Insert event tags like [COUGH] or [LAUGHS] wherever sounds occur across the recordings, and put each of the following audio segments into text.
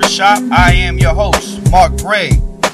barbershop. I am your host, Mark Gray,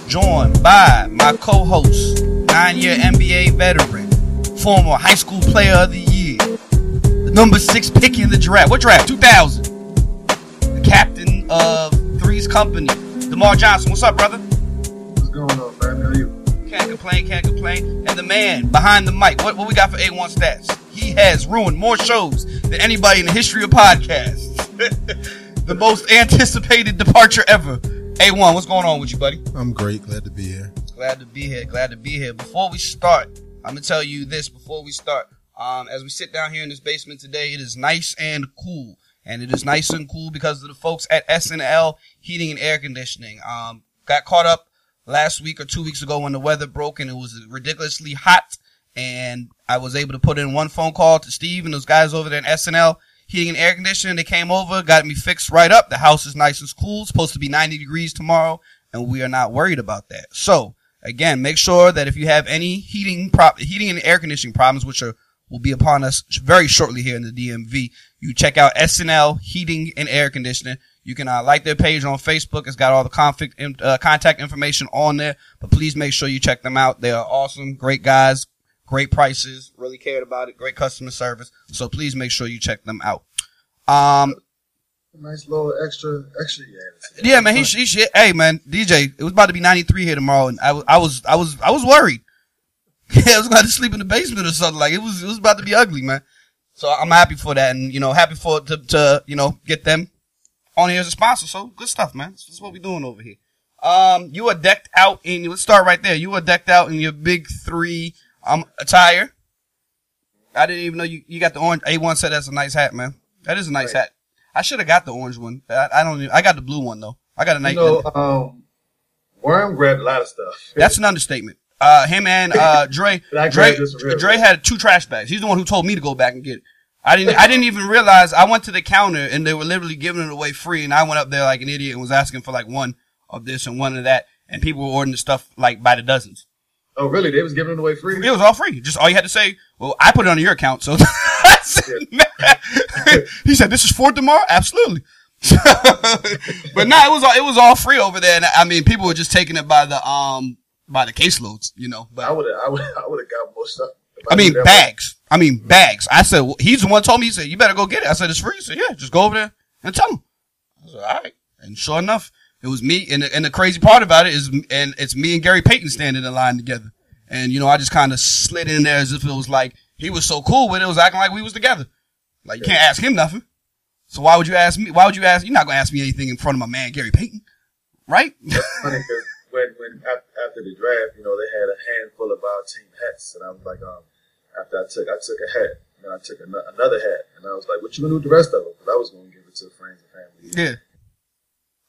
joined by my co-host, nine-year NBA veteran, former high school player of the year, the number six pick in the draft. What draft? 2000. The captain of Three's Company, DerMarr Johnson. What's up, brother? What's going on, man? How are you? Can't complain, can't complain. And the man behind the mic, what, what we got for A1 stats? He has ruined more shows than anybody in the history of podcasts. [LAUGHS] the most anticipated departure ever. A1, what's going on with you, buddy? I'm great. Glad to be here. Glad to be here. Glad to be here. Before we start, I'm gonna tell you this. Before we start, um, as we sit down here in this basement today, it is nice and cool, and it is nice and cool because of the folks at SNL Heating and Air Conditioning. Um, got caught up last week or two weeks ago when the weather broke and it was ridiculously hot, and I was able to put in one phone call to Steve and those guys over there in SNL heating and air conditioning. They came over, got me fixed right up. The house is nice and cool. It's supposed to be 90 degrees tomorrow, and we are not worried about that. So again, make sure that if you have any heating prop, heating and air conditioning problems, which are will be upon us very shortly here in the DMV, you check out SNL Heating and Air Conditioning. You can uh, like their page on Facebook. It's got all the conflict, uh, contact information on there. But please make sure you check them out. They are awesome, great guys, great prices, really cared about it, great customer service. So please make sure you check them out. Um, Nice little extra, extra. Yeah, yeah, man, he, he shit. Hey, man, DJ, it was about to be 93 here tomorrow, and I, was, I was, I was, I was worried. [LAUGHS] Yeah, I was going to sleep in the basement or something. Like it was, it was about to be ugly, man. So I'm happy for that, and you know, happy for to, to you know get them on here as a sponsor. So good stuff, man. This is what we're doing over here. Um, you are decked out in. Let's start right there. You are decked out in your big three um attire. I didn't even know you, you got the orange. A1 said that's a nice hat, man. That is a nice Right. hat. I should have got the orange one. I, I don't. Even, I got the blue one though. I got a nice. You know, um, Worm grabbed a lot of stuff. That's an understatement. Uh, him and uh [LAUGHS] Dre, Dre, grabbed this one real Dre had two trash bags. He's the one who told me to go back and get it. I didn't. I didn't even realize. I went to the counter and they were literally giving it away free, and I went up there like an idiot and was asking for like one of this and one of that, and people were ordering the stuff like by the dozens. Oh, really? They was giving it away free. It was all free. Just all you had to say. Well, I put it on your account, so. [LAUGHS] [LAUGHS] he said, "This is for tomorrow." Absolutely. [LAUGHS] but no, it was all it was all free over there, and I mean, people were just taking it by the um by the caseloads, you know. But I would have, I would, I would have got more stuff. if I mean, bags. I mean, bags. I said, well, he's the one told me, he said, you better go get it. I said, it's free. He said, yeah, just go over there and tell him. I said, all right. And sure enough, it was me. And the, and the crazy part about it is, and it's me and Gary Payton standing in line together. And, you know, I just kind of slid in there as if it was like, he was so cool with it. It was acting like we was together. Like, you can't ask him nothing. So why would you ask me? Why would you ask? You're not going to ask me anything in front of my man, Gary Payton. Right? [LAUGHS] funny 'cause when, when after the draft, you know, they had a handful of our team hats, and I was like, um, after I took, I took a hat, and I took another hat, and I was like, what you gonna do with the rest of them? Because I was gonna give it to friends and family. yeah.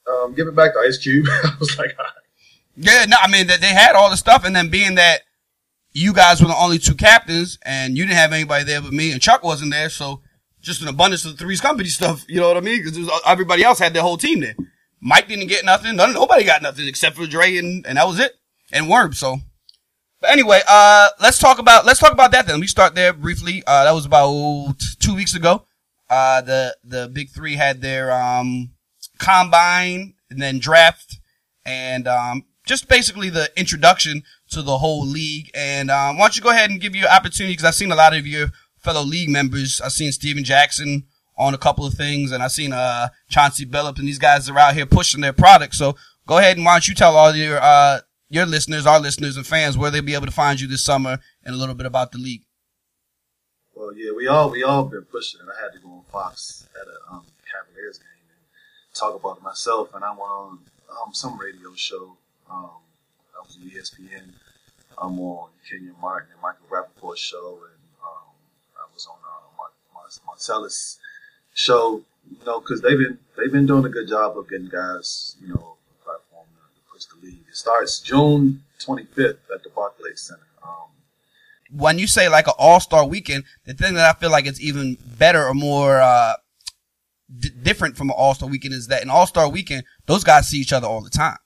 Um, give it back to Ice Cube. [LAUGHS] I was like. Yeah, no, I mean that they had all the stuff, and then being that you guys were the only two captains, and you didn't have anybody there but me, and Chuck wasn't there, so just an abundance of the threes company stuff. You know what I mean? Because everybody else had their whole team there. Mike didn't get nothing. None, nobody got nothing except for Dre, and and that was it, and Worm. So, but anyway, uh, let's talk about let's talk about that then. Let me start there briefly. Uh, that was about two weeks ago. Uh, the the big three had their um combine and then draft and um, just basically the introduction to the whole league. And um, why don't you go ahead and give you an opportunity because I've seen a lot of your fellow league members. I've seen Stephen Jackson on a couple of things, and I've seen uh, Chauncey Billups, and these guys are out here pushing their product. So go ahead and why don't you tell all your uh, your listeners, our listeners and fans, where they'll be able to find you this summer, and a little bit about the league. Well, yeah, we all we all been pushing, and I had to go on Fox at a um, talk about myself. And I went on um, some radio show. Um, I was on ESPN. I'm on Kenyon Martin and Michael Rapaport's show, and um, I was on uh, Mar- Mar- Marcellus show. You know, because they've been they've been doing a good job of getting guys, you know, a platform to, to push the league. It starts June 25th at the Barclays Center. Um, when you say like an all star weekend, the thing that I feel like it's even better or more uh, d- different from an all star weekend is that an all star weekend, those guys see each other all the time.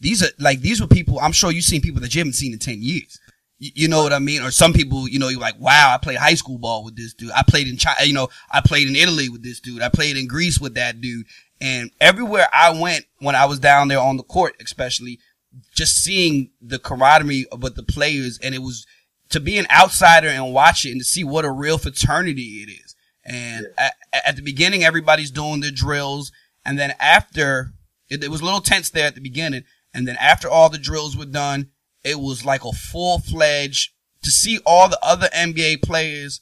These are like these were people I'm sure you've seen people that you haven't seen in ten years. You, you know what I mean? Or some people, you know, you're like, wow, I played high school ball with this dude. I played in China, you know, I played in Italy with this dude. I played in Greece with that dude. And everywhere I went when I was down there on the court, especially just seeing the camaraderie with the players and it was to be an outsider and watch it and to see what a real fraternity it is. And yeah. at, at, the beginning, everybody's doing the drills. And then after it, it was a little tense there at the beginning. And then after all the drills were done, it was like a full fledged to see all the other NBA players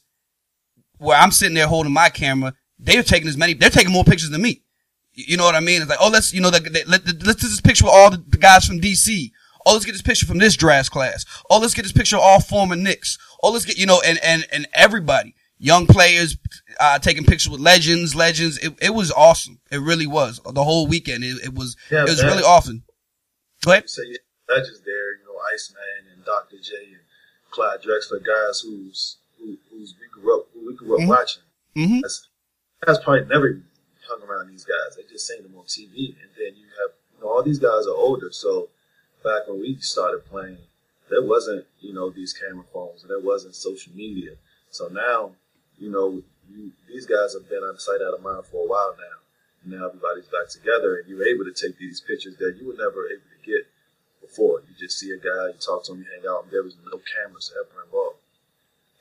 where I'm sitting there holding my camera. They're taking as many, they're taking more pictures than me. You know what I mean? It's like, oh, let's, you know, the, the, let, the, let's get this picture with all the, the, guys from DC. Oh, let's get this picture from this draft class. Oh, let's get this picture of all former Knicks. Oh, let's get, you know, and, and, and everybody, young players, uh, taking pictures with legends, legends. It, it was awesome. It really was. The whole weekend. It, it was, yeah, it was really awesome. Go ahead. So, yeah, legends there, you know, Iceman and Dr. J and Clyde Drexler, guys who's, who, who's we grew up, who we grew up mm-hmm. watching. Mm-hmm. That's, that's probably never hung around these guys. They just seen them on TV, and then you have you know all these guys are older. So back when we started playing, there wasn't you know these camera phones, and there wasn't social media. So now you know you, these guys have been out of sight, out of mind for a while now. Now everybody's back together, and you're able to take these pictures that you were never able to get before. You just see a guy, you talk to him, you hang out, and there was no cameras ever involved.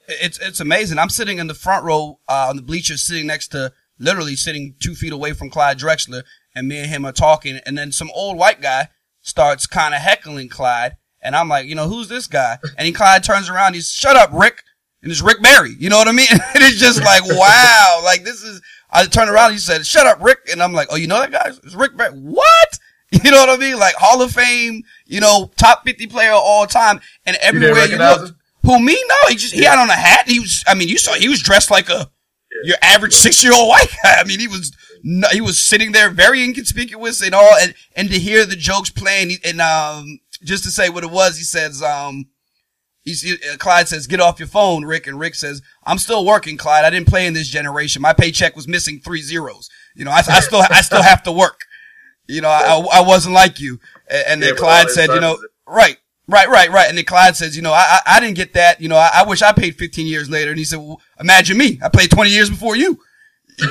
It's it's amazing. I'm sitting in the front row uh, on the bleachers, sitting next to literally sitting two feet away from Clyde Drexler, and me and him are talking, and then some old white guy starts kind of heckling Clyde, and I'm like, you know, who's this guy? And he Clyde turns around, he's, shut up, Rick. And it's Rick Barry. You know what I mean? [LAUGHS] and it's just like, wow, like this is, I turned around, he said, shut up, Rick. And I'm like, oh, you know that guy? It's Rick Barry. What? [LAUGHS] You know what I mean? Like Hall of Fame, you know, top 50 player of all time. And everywhere you, looked. Who me? No, he just, he had on a hat. He was, I mean, you saw, he was dressed like a, your average six year old [LAUGHS] white guy. I mean, he was he was sitting there very inconspicuous and all, and and to hear the jokes playing, and um, just to say what it was, he says, um, he's uh, Clyde says, "Get off your phone, Rick," and Rick says, "I'm still working, Clyde. I didn't play in this generation. My paycheck was missing three zeros. You know, I, I still I still have to work. You know, I I wasn't like you." And, then yeah, Clyde said, "You know, right." Right, right, right. And then Clyde says, you know, I, I, I didn't get that. You know, I, I, wish I paid 15 years later. And he said, well, imagine me. I played 20 years before you. [LAUGHS]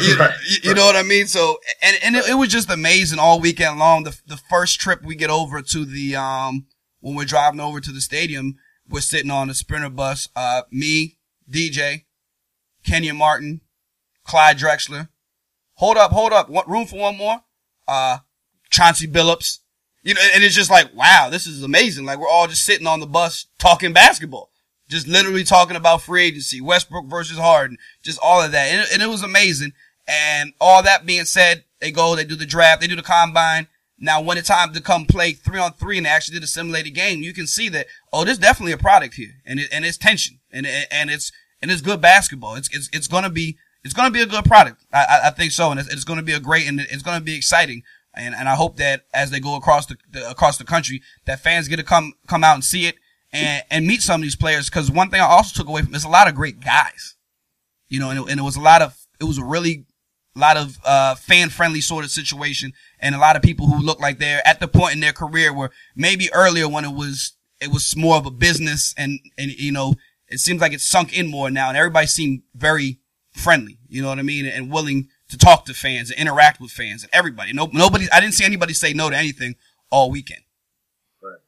You, right, you, know what I mean? So, and, and it, it, was just amazing all weekend long. The, the first trip we get over to the, um, when we're driving over to the stadium, we're sitting on a sprinter bus. Uh, me, DJ, Kenyon Martin, Clyde Drexler. Hold up, hold up. What room for one more? Uh, Chauncey Billups, you know, and it's just like, wow, this is amazing. Like we're all just sitting on the bus talking basketball, just literally talking about free agency, Westbrook versus Harden, just all of that. And and it was amazing. And all that being said, they go, they do the draft, they do the combine. Now, when it's time to come play three on three and they actually did a simulated game, you can see that, oh, there's definitely a product here and it, and it's tension and, and it's, and it's good basketball. It's, it's, it's going to be, it's going to be a good product. I, I think so. And it's, it's going to be a great and it's going to be exciting and and I hope that as they go across the, the across the country, that fans get to come come out and see it and and meet some of these players. Because one thing I also took away from it's a lot of great guys, you know, and it, and it was a lot of it was a really lot of uh, fan friendly sort of situation, and a lot of people who look like they're at the point in their career where maybe earlier when it was it was more of a business and and you know it seems like it's sunk in more now, and everybody seemed very friendly, you know what I mean, and willing to talk to fans and interact with fans and everybody. No, nobody, I didn't see anybody say no to anything all weekend. Right.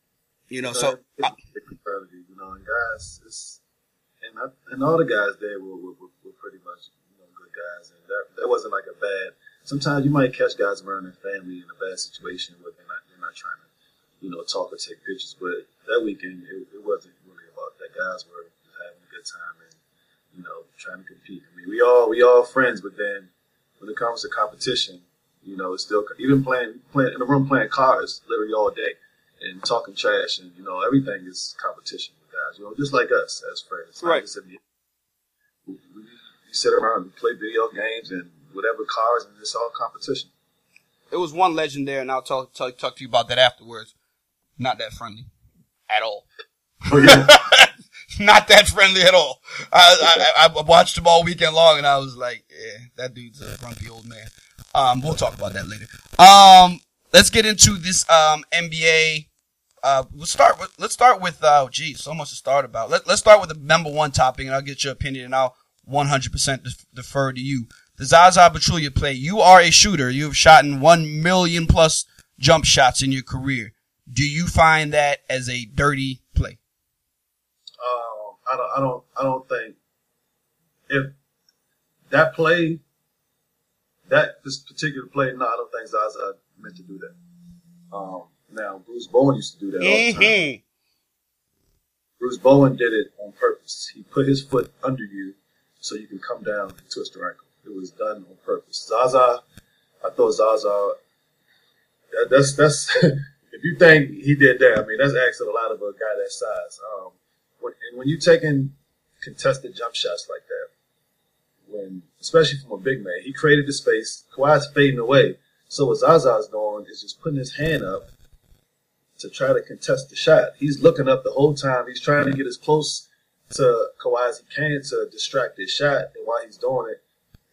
You know, so. Uh, you know, and guys, it's, and, I, and all the guys there were, were, were pretty much, you know, good guys. And that, wasn't like a bad, sometimes you might catch guys around their family in a bad situation where they're not, they're not trying to, you know, talk or take pictures. But that weekend, it, it wasn't really about that. Guys were just having a good time and, you know, trying to compete. I mean, we all, we all friends, but then, when it comes to competition, you know, it's still even playing playing in the room playing cards literally all day and talking trash and you know everything is competition with guys. You know, just like us as friends. Right. We, we, sit around and play video games and whatever cars and it's all competition. There was one legend there, and I'll talk talk, talk to you about that afterwards. Not that friendly at all. Oh, yeah. [LAUGHS] not that friendly at all. I, I, I, watched him all weekend long, and I was like, yeah, that dude's a grumpy old man. Um, we'll talk about that later. Um, let's get into this um NBA. Uh, let's start with let's start with uh, geez, so much to start about. Let, let's start with the number one topic, and I'll get your opinion, and I'll 100% defer to you. the Zaza Pachulia play. You are a shooter. You have shot in one million plus jump shots in your career. Do you find that as a dirty play? Um, I don't, I don't, I don't think if that play, that this particular play, no, I don't think Zaza meant to do that. Um, now Bruce Bowen used to do that all the time. Mm-hmm. Bruce Bowen did it on purpose. He put his foot under you so you can come down and twist your ankle. It was done on purpose. Zaza, I thought Zaza. that- That's that's. [LAUGHS] if you think he did that, I mean that's asking a lot of a guy that size. Um, when, and when you're taking contested jump shots like that, when especially from a big man, he created the space. Kawhi's fading away, so what Zaza's doing is just putting his hand up to try to contest the shot. He's looking up the whole time. He's trying to get as close to Kawhi as he can to distract his shot. And while he's doing it,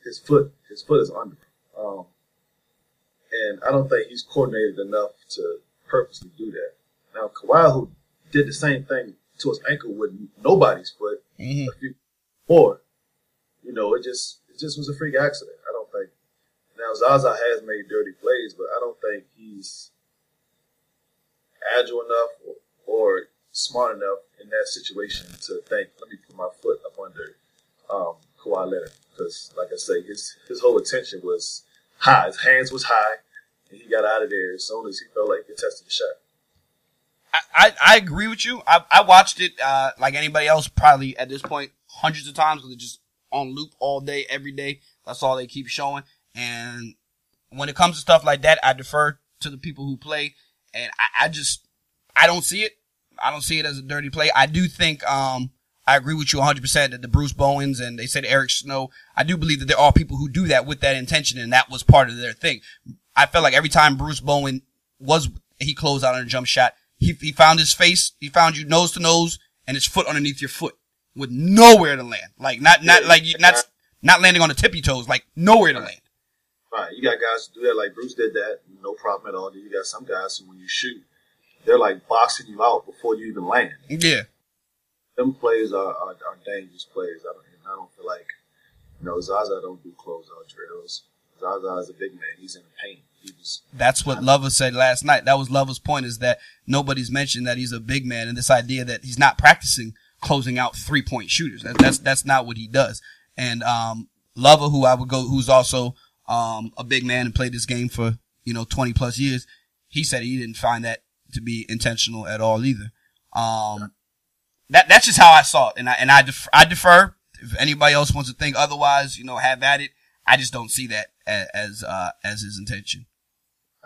his foot his foot is under. Um, and I don't think he's coordinated enough to purposely do that. Now Kawhi, who did the same thing to his ankle with nobody's foot Mhm. a few before, you know, it just it just was a freak accident. I don't think. Now Zaza has made dirty plays, but I don't think he's agile enough or, or smart enough in that situation to think, let me put my foot up under um, Kawhi Leonard. Because, like I say, his his whole attention was high. His hands was high, and he got out of there as soon as he felt like he contested the shot. I, I, I agree with you. I, I watched it uh, like anybody else, probably at this point, hundreds of times because it's just on loop all day, every day. That's all they keep showing. And when it comes to stuff like that, I defer to the people who play. And I, I just, I don't see it. I don't see it as a dirty play. I do think, um, I agree with you 100% that the Bruce Bowens and they said Eric Snow, I do believe that there are people who do that with that intention and that was part of their thing. I felt like every time Bruce Bowen was, he closed out on a jump shot, he, he found his face, he found you nose to nose and his foot underneath your foot with nowhere to land. Like not, not like, you- not, not landing on the tippy toes, like nowhere to land. Right. You got guys who do that, like Bruce did that, no problem at all. You got some guys who, when you shoot, they're like boxing you out before you even land. Yeah. Them plays are, are, are dangerous plays. I don't, I don't feel like, you know, Zaza don't do closeout drills. Zaza is a big man. He's in pain. He was, That's what Lover said last night. That was Lover's point is that nobody's mentioned that he's a big man and this idea that he's not practicing closing out three point shooters. That, that's, that's not what he does. And, um, Lover, who I would go, who's also, um, a big man and played this game for, you know, 20 plus years. He said he didn't find that to be intentional at all either. Um, that, that's just how I saw it. And I, and I, def- I defer. If anybody else wants to think otherwise, you know, have at it. I just don't see that as, as, uh, as his intention.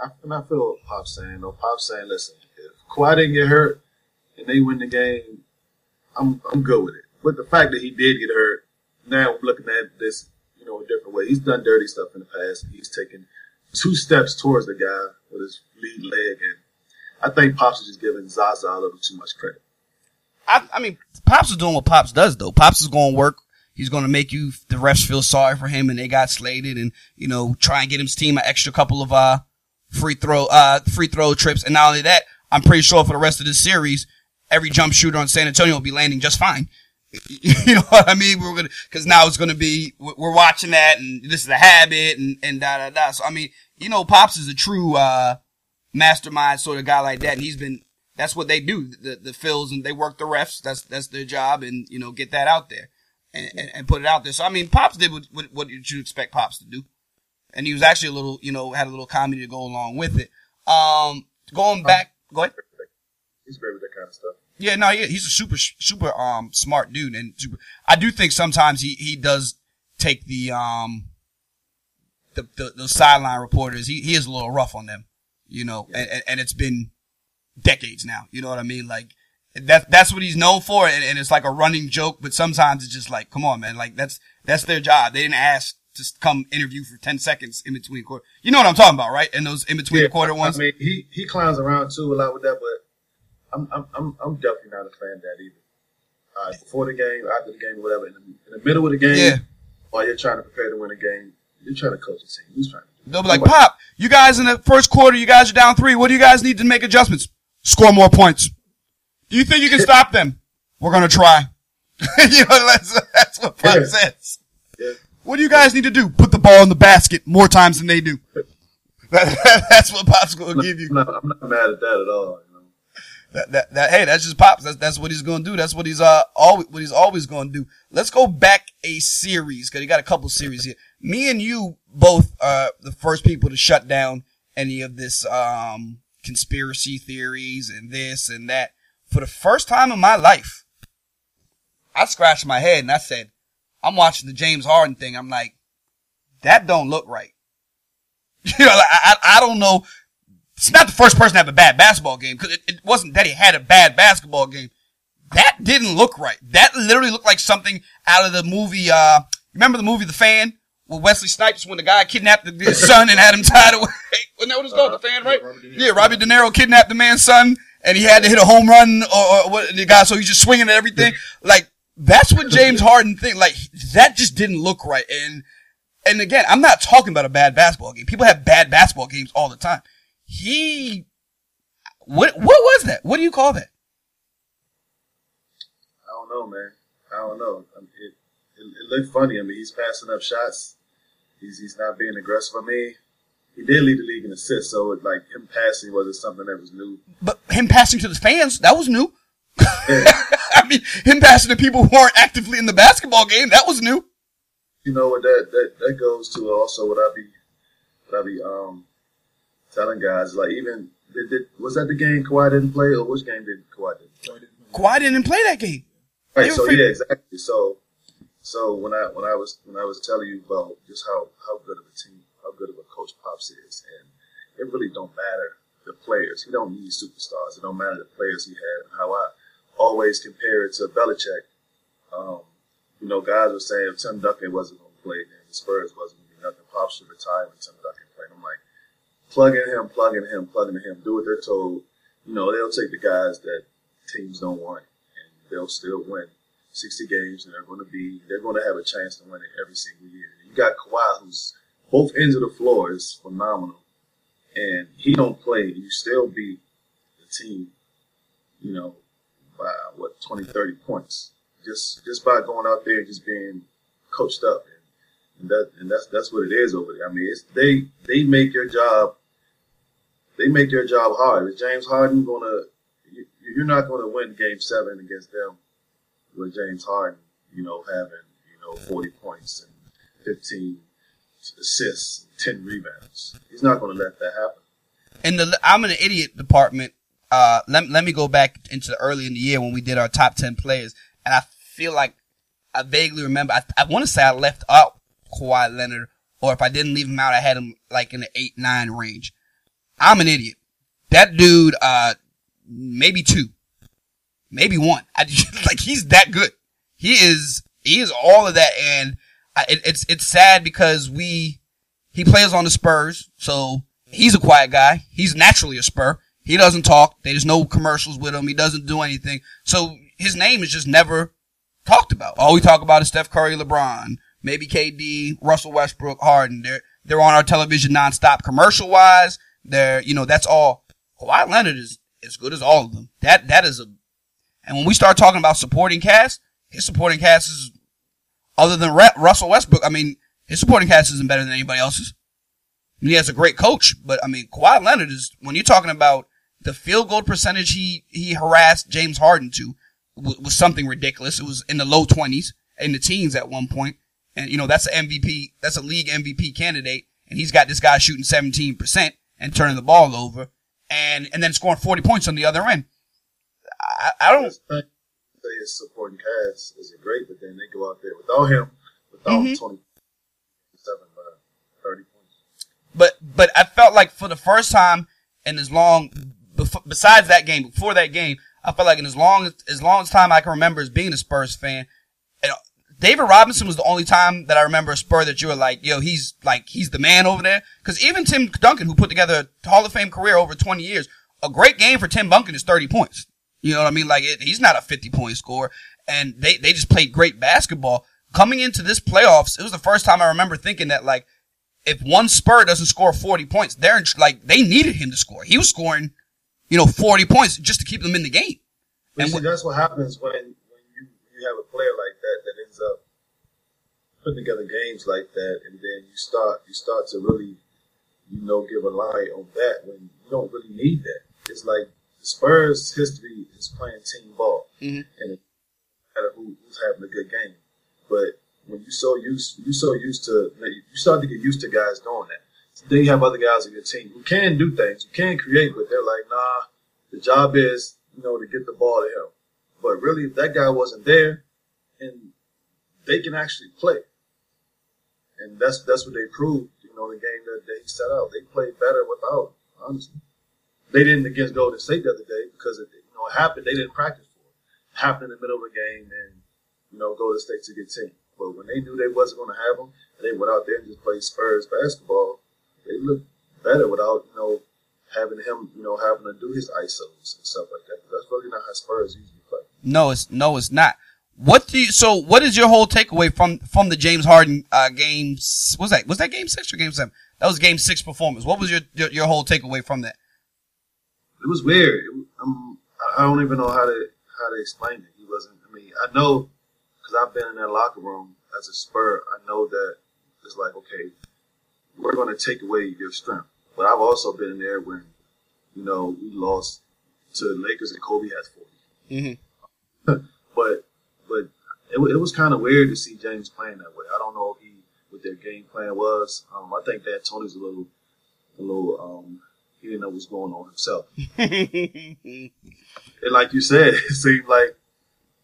I, and I feel what Pop's saying. though. Pop's saying, listen, if Kawhi didn't get hurt and they win the game, I'm I'm good with it. But the fact that he did get hurt, now I'm looking at this, you know, a different way. He's done dirty stuff in the past. He's taken two steps towards the guy with his lead leg, and I think Pops is just giving Zaza a little too much credit. I, I mean, Pops is doing what Pops does though. Pops is going to work. He's going to make you, the refs feel sorry for him and they got slated and, you know, try and get his team an extra couple of, uh, free throw, uh, free throw trips. And not only that, I'm pretty sure for the rest of the series, every jump shooter on San Antonio will be landing just fine. [LAUGHS] You know what I mean? We're gonna, cause now it's gonna be, we're watching that and this is a habit and, and da da da. So I mean, you know, Pops is a true, uh, mastermind sort of guy like that. And he's been, that's what they do. The, the fills and they work the refs. That's, that's their job and, you know, get that out there and, and, and put it out there. So I mean, Pops did what, what, what did you expect Pops to do? And he was actually a little, you know, had a little comedy to go along with it. Um, going back, go ahead. He's great with that kind of stuff. Yeah, no, yeah, he's a super, super, um, smart dude, and super. I do think sometimes he he does take the um, the the, the sideline reporters. He he is a little rough on them, you know, and, and and it's been decades now. You know what I mean? Like that that's what he's known for, and, and it's like a running joke. But sometimes it's just like, come on, man, like that's that's their job. They didn't ask to come interview for ten seconds in between quarter. You know what I'm talking about, right? And those in between the quarter ones. I mean, he he clowns around too a lot with that, but I'm I'm I'm, I'm definitely not a fan of that either. Uh, before the game, after the game, whatever, in the, in the middle of the game, Yeah. while you're trying to prepare to win a game, you're trying to coach the team. Who's trying to? They'll be like, Pop, you guys in the first quarter, you guys are down three. What do you guys need to make adjustments? Score more points. Do you think you can [LAUGHS] stop them? We're gonna try. [LAUGHS] you know, that's, that's what Pop Yeah. says. Yeah. what do you guys need to do? Put the ball in the basket more times than they do. [LAUGHS] that's what Pop's going to give you. I'm not, I'm not mad at that at all. You know? That, that, that, hey, that's just Pops. That's, that's what he's going to do. That's what he's, uh, always, what he's always going to do. Let's go back a series, cause you got a couple series here. Me and you both are the first people to shut down any of this, um, conspiracy theories and this and that. For the first time in my life, I scratched my head and I said, I'm watching the James Harden thing. I'm like, that don't look right. [LAUGHS] You know, like, I, I don't know. It's not the first person to have a bad basketball game because it, it wasn't that he had a bad basketball game. That didn't look right. That literally looked like something out of the movie, uh, remember the movie The Fan? With Wesley Snipes when the guy kidnapped the, his son and had him tied away. [LAUGHS] Wasn't that what it's called? Uh, the Fan, right? Yeah, Robbie De Niro kidnapped the man's son and he had to hit a home run or, or what the guy, so he's just swinging at everything. Like, that's what James Harden think. Like, that just didn't look right. And, and again, I'm not talking about a bad basketball game. People have bad basketball games all the time. He, what, what was that? What do you call that? I don't know, man. I don't know. I mean, it, it, it looked funny. I mean, he's passing up shots. He's, he's not being aggressive. I mean, he did lead the league in assists, so it, like him passing wasn't something that was new. But him passing to the fans, that was new. Yeah. [LAUGHS] I mean, him passing to people who aren't actively in the basketball game, that was new you know what that, that that goes to also what I be what I be um telling guys like even did, did, was that the game Kawhi didn't play or which game did Kawhi didn't play? Kawhi didn't play that game. Right. So yeah, exactly. So so when I when I was when I was telling you about just how how good of a team how good of a coach Pops is and it really don't matter the players. He don't need superstars. It don't matter the players he had and how I always compare it to Belichick. Um, you know, guys were saying Tim Duncan wasn't going to play, then the Spurs wasn't going to be nothing. Pops should retire when Tim Duncan played. I'm like, plugging him, plugging him, plugging him, do what they're told. You know, they'll take the guys that teams don't want, and they'll still win 60 games, and they're going to be, they're going to have a chance to win it every single year. You got Kawhi, who's both ends of the floor is phenomenal, and he don't play, you still beat the team, you know, by what 20, 30 points just just by going out there and just being coached up, and, and that and that's that's what it is over there. I mean, it's they they make your job they make your job hard. Is James Harden gonna? You're not going to win Game Seven against them with James Harden, you know, having you know 40 points and 15 assists, 10 rebounds. He's not going to let that happen. In the I'm an idiot department. Uh, let, let me go back into the early in the year when we did our top 10 players and I feel like I vaguely remember. I, I want to say I left out Kawhi Leonard, or if I didn't leave him out, I had him like in the eight nine range. I'm an idiot. That dude, uh, maybe two, maybe one. I [LAUGHS] like he's that good. He is. He is all of that, and I, it, it's it's sad because we he plays on the Spurs, so he's a quiet guy. He's naturally a Spur. He doesn't talk. There's no commercials with him. He doesn't do anything. So his name is just never talked about. All we talk about is Steph Curry, LeBron, maybe KD, Russell Westbrook, Harden. They're they're on our television nonstop, commercial wise. They're you know that's all. Kawhi Leonard is as good as all of them. That that is a. And when we start talking about supporting cast, his supporting cast is other than Russell Westbrook. I mean, his supporting cast isn't better than anybody else's. he has a great coach, but I mean, Kawhi Leonard is when you're talking about the field goal percentage he he harassed James Harden to was something ridiculous. It was in the low twenties, in the teens at one point. And, you know, that's an MVP, that's a league MVP candidate. And he's got this guy shooting 17% and turning the ball over and, and then scoring 40 points on the other end. I, I don't. Say his supporting cast is great, but then they go out there without him, without mm-hmm. 27, uh, 30 points. But, but I felt like for the first time in as long, besides that game, before that game, I felt like in as long as, as long as time I can remember as being a Spurs fan, you know, David Robinson was the only time that I remember a Spur that you were like, yo, he's like, he's the man over there. Cause even Tim Duncan, who put together a Hall of Fame career over 20 years, a great game for Tim Duncan is 30 points. You know what I mean? Like it, he's not a 50 point scorer and they, they just played great basketball. Coming into this playoffs, it was the first time I remember thinking that like, if one Spur doesn't score 40 points, they're in, like, they needed him to score. He was scoring you know, 40 points just to keep them in the game. and see, that's what happens when, when you, you have a player like that that ends up putting together games like that, and then you start you start to really, you know, give a lie on that when you don't really need that. It's like the Spurs' history is playing team ball, Mhm. and it matter who, who's having a good game. But when you so used you so used to you start to get used to guys doing that. then you have other guys on your team who can do things, who can create, but they're like, nah, the job is you know to get the ball to him. But really, if that guy wasn't there, and they can actually play, and that's that's what they proved. You know, the game that they set out, they played better without. him, Honestly, they didn't against Golden State the other day because it you know it happened. They didn't practice for it. it happened in the middle of a game, and you know Golden State's a good team. But when they knew they wasn't going to have them, and they went out there and just played Spurs basketball, they looked better without you know having him you know having to do his isos and stuff like that. That's really not how Spurs usually play. No, it's no, it's not. What do you? So, what is your whole takeaway from from the James Harden uh, games? Was that was that game six or game seven? That was game six performance. What was your your, your whole takeaway from that? It was weird. It, um, I don't even know how to how to explain it. He wasn't. I mean, I know because I've been in that locker room as a Spur. I know that it's like okay, we're going to take away your strength. But I've also been in there when you know we lost to the Lakers and Kobe had 40. Mm-hmm. [LAUGHS] But but it, it was kind of weird to see James playing that way. I don't know if he what their game plan was. Um, I think that Tony's a little a little um, he didn't know what's going on himself. [LAUGHS] And like you said, [LAUGHS] it seemed like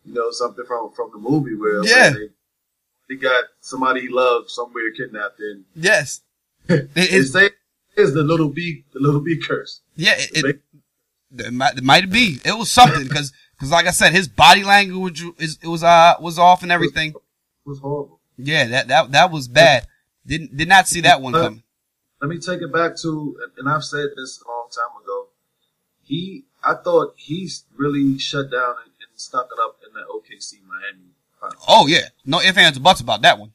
you know something from from the movie where it's Yeah. like they, they got somebody he loved somewhere kidnapped and yes, [LAUGHS] it, it it, is the Lil B the Lil B curse. yeah, it, it, it might it might be. It was something because because like I said, his body language is it was uh was off and everything. It was horrible. Yeah, that that that was bad. Didn't did not see that one coming. Let me take it back to, and I've said this a long time ago. He, I thought he's really shut down and, and stuck it up in the OKC Miami final, Oh yeah, no ifs ands or buts about that one.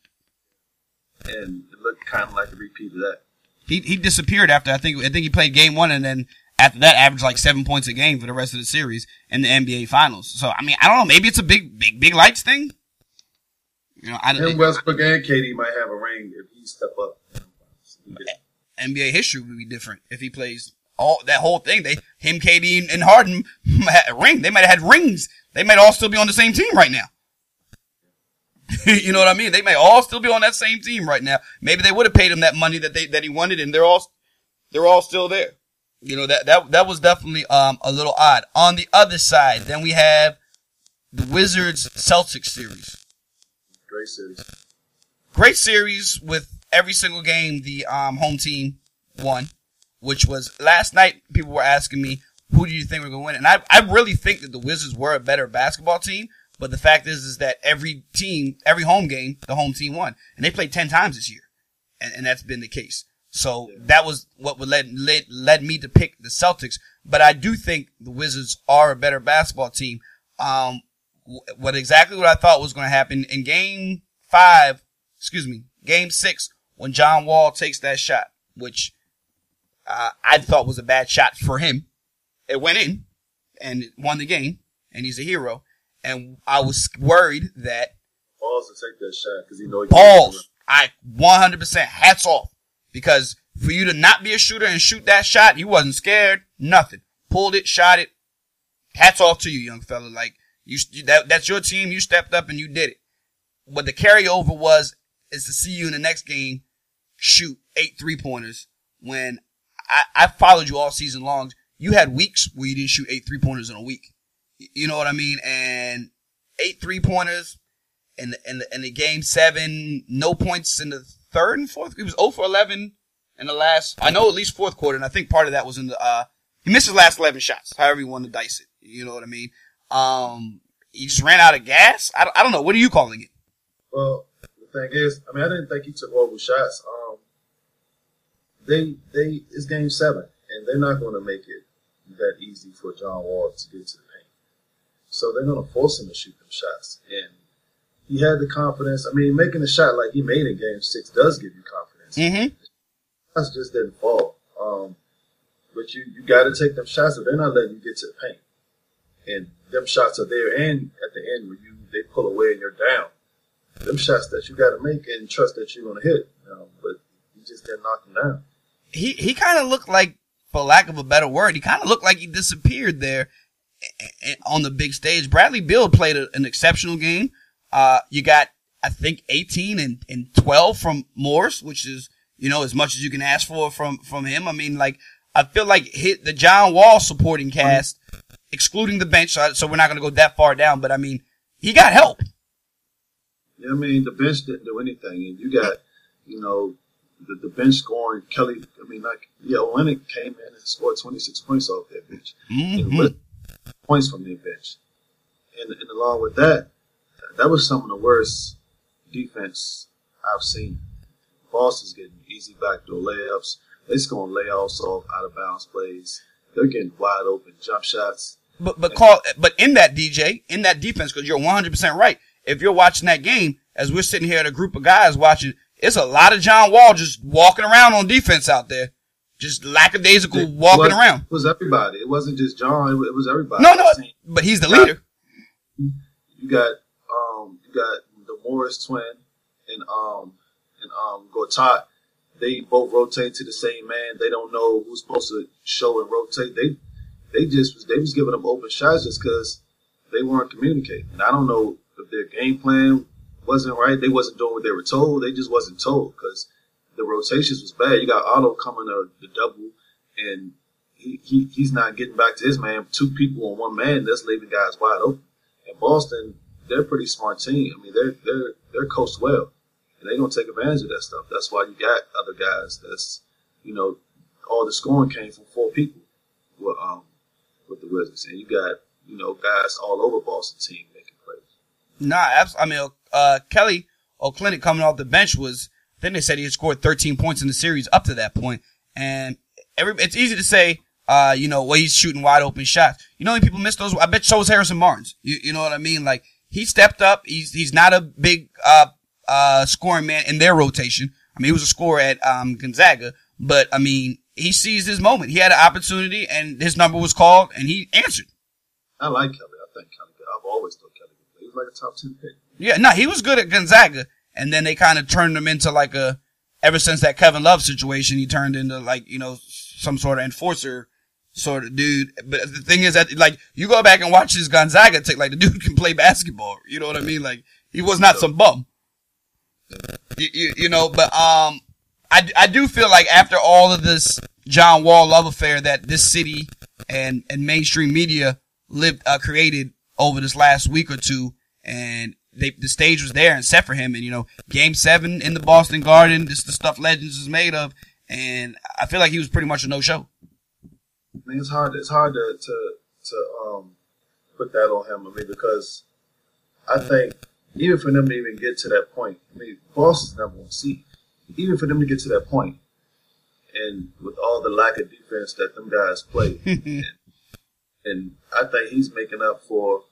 and it looked kind of like a repeat of that. He he disappeared after I think I think he played game one and then after that averaged like seven points a game for the rest of the series in the NBA finals. So I mean I don't know maybe it's a big big big lights thing. You know I Him, Westbrook, and KD might have a ring if he step up. Eh. NBA history would be different if he plays all that whole thing. They him KD and- Harden [LAUGHS] ring. They might have had rings. They might all still be on the same team right now. [LAUGHS] you know what I mean? They may all still be on that same team right now. Maybe they would have paid him that money that they that he wanted, and they're all they're all still there. You know that that that was definitely um a little odd. On the other side, then we have the Wizards Celtics series. Great series. Great series with every single game the um home team won, which was last night. People were asking me who do you think we're gonna win, and I I really think that the Wizards were a better basketball team. But the fact is, is that every team, every home game, the home team won, and they played ten times this year, and, and that's been the case. So that was what would led, led led me to pick the Celtics. But I do think the Wizards are a better basketball team. Um, what exactly what I thought was going to happen in Game Five, excuse me, Game Six, when John Wall takes that shot, which uh, I thought was a bad shot for him. It went in and won the game, and he's a hero. And I was worried that Balls to take that shot because he know he balls. I 100% hats off because for you to not be a shooter and shoot that shot, you wasn't scared, nothing. Pulled it, shot it. Hats off to you, young fella. Like you, that, that's your team. You stepped up and you did it. What the carryover was is to see you in the next game shoot eight three pointers when I, I followed you all season long. You had weeks where you didn't shoot eight three pointers in a week. You know what I mean? And eight three pointers in the, in the, in the game seven, no points in the third and fourth. He was 0 for 11 in the last, I know at least fourth quarter. And I think part of that was in the, uh, he missed his last 11 shots, however you want to dice it. You know what I mean? Um, he just ran out of gas. I I don't know. What are you calling it? Well, the thing is, I mean, I didn't think he took horrible shots. Um, they they it's game seven, and they're not going to make it that easy for John Wall to get to the paint. So they're going to force him to shoot them shots, and he had the confidence. I mean, making a shot like he made in game six does give you confidence. Mm-hmm. Shots just didn't fall. Um, but you you got to take them shots, if they're not letting you get to the paint, and them shots are there. And at the end, when you they pull away and you're down, them shots that you got to make and trust that you're gonna hit. You know, but you just didn't knock them down. He he kind of looked like, for lack of a better word, he kind of looked like he disappeared there on the big stage. Bradley Beal played a, an exceptional game. Uh, you got I think 18 and, and 12 from Morris, which is you know as much as you can ask for from from him. I mean, like I feel like hit the John Wall supporting cast, excluding the bench, so, so we're not going to go that far down. But I mean, he got help. Yeah, I mean the bench didn't do anything, and you got you know the, the bench scoring. Kelly, I mean, like yeah, Olynyk came in and scored 26 points off that bench, Mm-hmm. points from their bench, and, and along with that, that was some of the worst defense I've seen. Boston's getting easy backdoor layups. They're scoring layups off out of bounds plays. They're getting wide open jump shots. But but call but in that DJ in that defense because you're 100 percent right. If you're watching that game as we're sitting here at a group of guys watching, it's a lot of John Wall just walking around on defense out there, just lackadaisical walking was, around. It was everybody. It wasn't just John. It was, it was everybody. No, no, but he's the leader. You got um, you got the Morris twin and um and um Gortat. They both rotate to the same man. They don't know who's supposed to show and rotate. They they just was they was giving them open shots just because they weren't communicating. And I don't know if their game plan wasn't right. They wasn't doing what they were told. They just wasn't told because the rotations was bad. You got Otto coming to the double, and he, he he's not getting back to his man. Two people on one man. That's leaving guys wide open. And Boston, they're a pretty smart team. I mean, they're they're they're coached well, and they don't take advantage of that stuff. That's why you got other guys. That's you know, all the scoring came from four people. With, um, with the Wizards, and you got you know guys all over Boston team making plays. Nah, I mean, uh, Kelly Olynyk coming off the bench was. Then they said he had scored 13 points in the series up to that point, and every it's easy to say, uh, you know, well he's shooting wide open shots. You know, people miss those. I bet so was Harrison Barnes. You you know what I mean? Like he stepped up. He's he's not a big uh uh scoring man in their rotation. I mean, he was a scorer at um Gonzaga, but I mean, he seized his moment. He had an opportunity, and his number was called, and he answered. I like Kelly. I think Kelly. I've always thought Kelly could play. Was like a top ten pick. Yeah, no, he was good at Gonzaga, and then they kind of turned him into like a. Ever since that Kevin Love situation, he turned into like you know some sort of enforcer sort of dude. But the thing is that like you go back and watch his Gonzaga take, like the dude can play basketball. You know what I mean? Like he was not some bum. You, you, you know, but um, I I do feel like after all of this John Wall love affair that this city and and mainstream media lived uh, created over this last week or two, and they the stage was there and set for him, and you know, Game Seven in the Boston Garden, this is the stuff Legends is made of, and I feel like he was pretty much a no show. I mean, it's hard. It's hard to to to um put that on him. I mean, because I think even for them to even get to that point, I mean, Boston's number one seed. Even for them to get to that point, and with all the lack of defense that them guys play, [LAUGHS] and, and I think he's making up for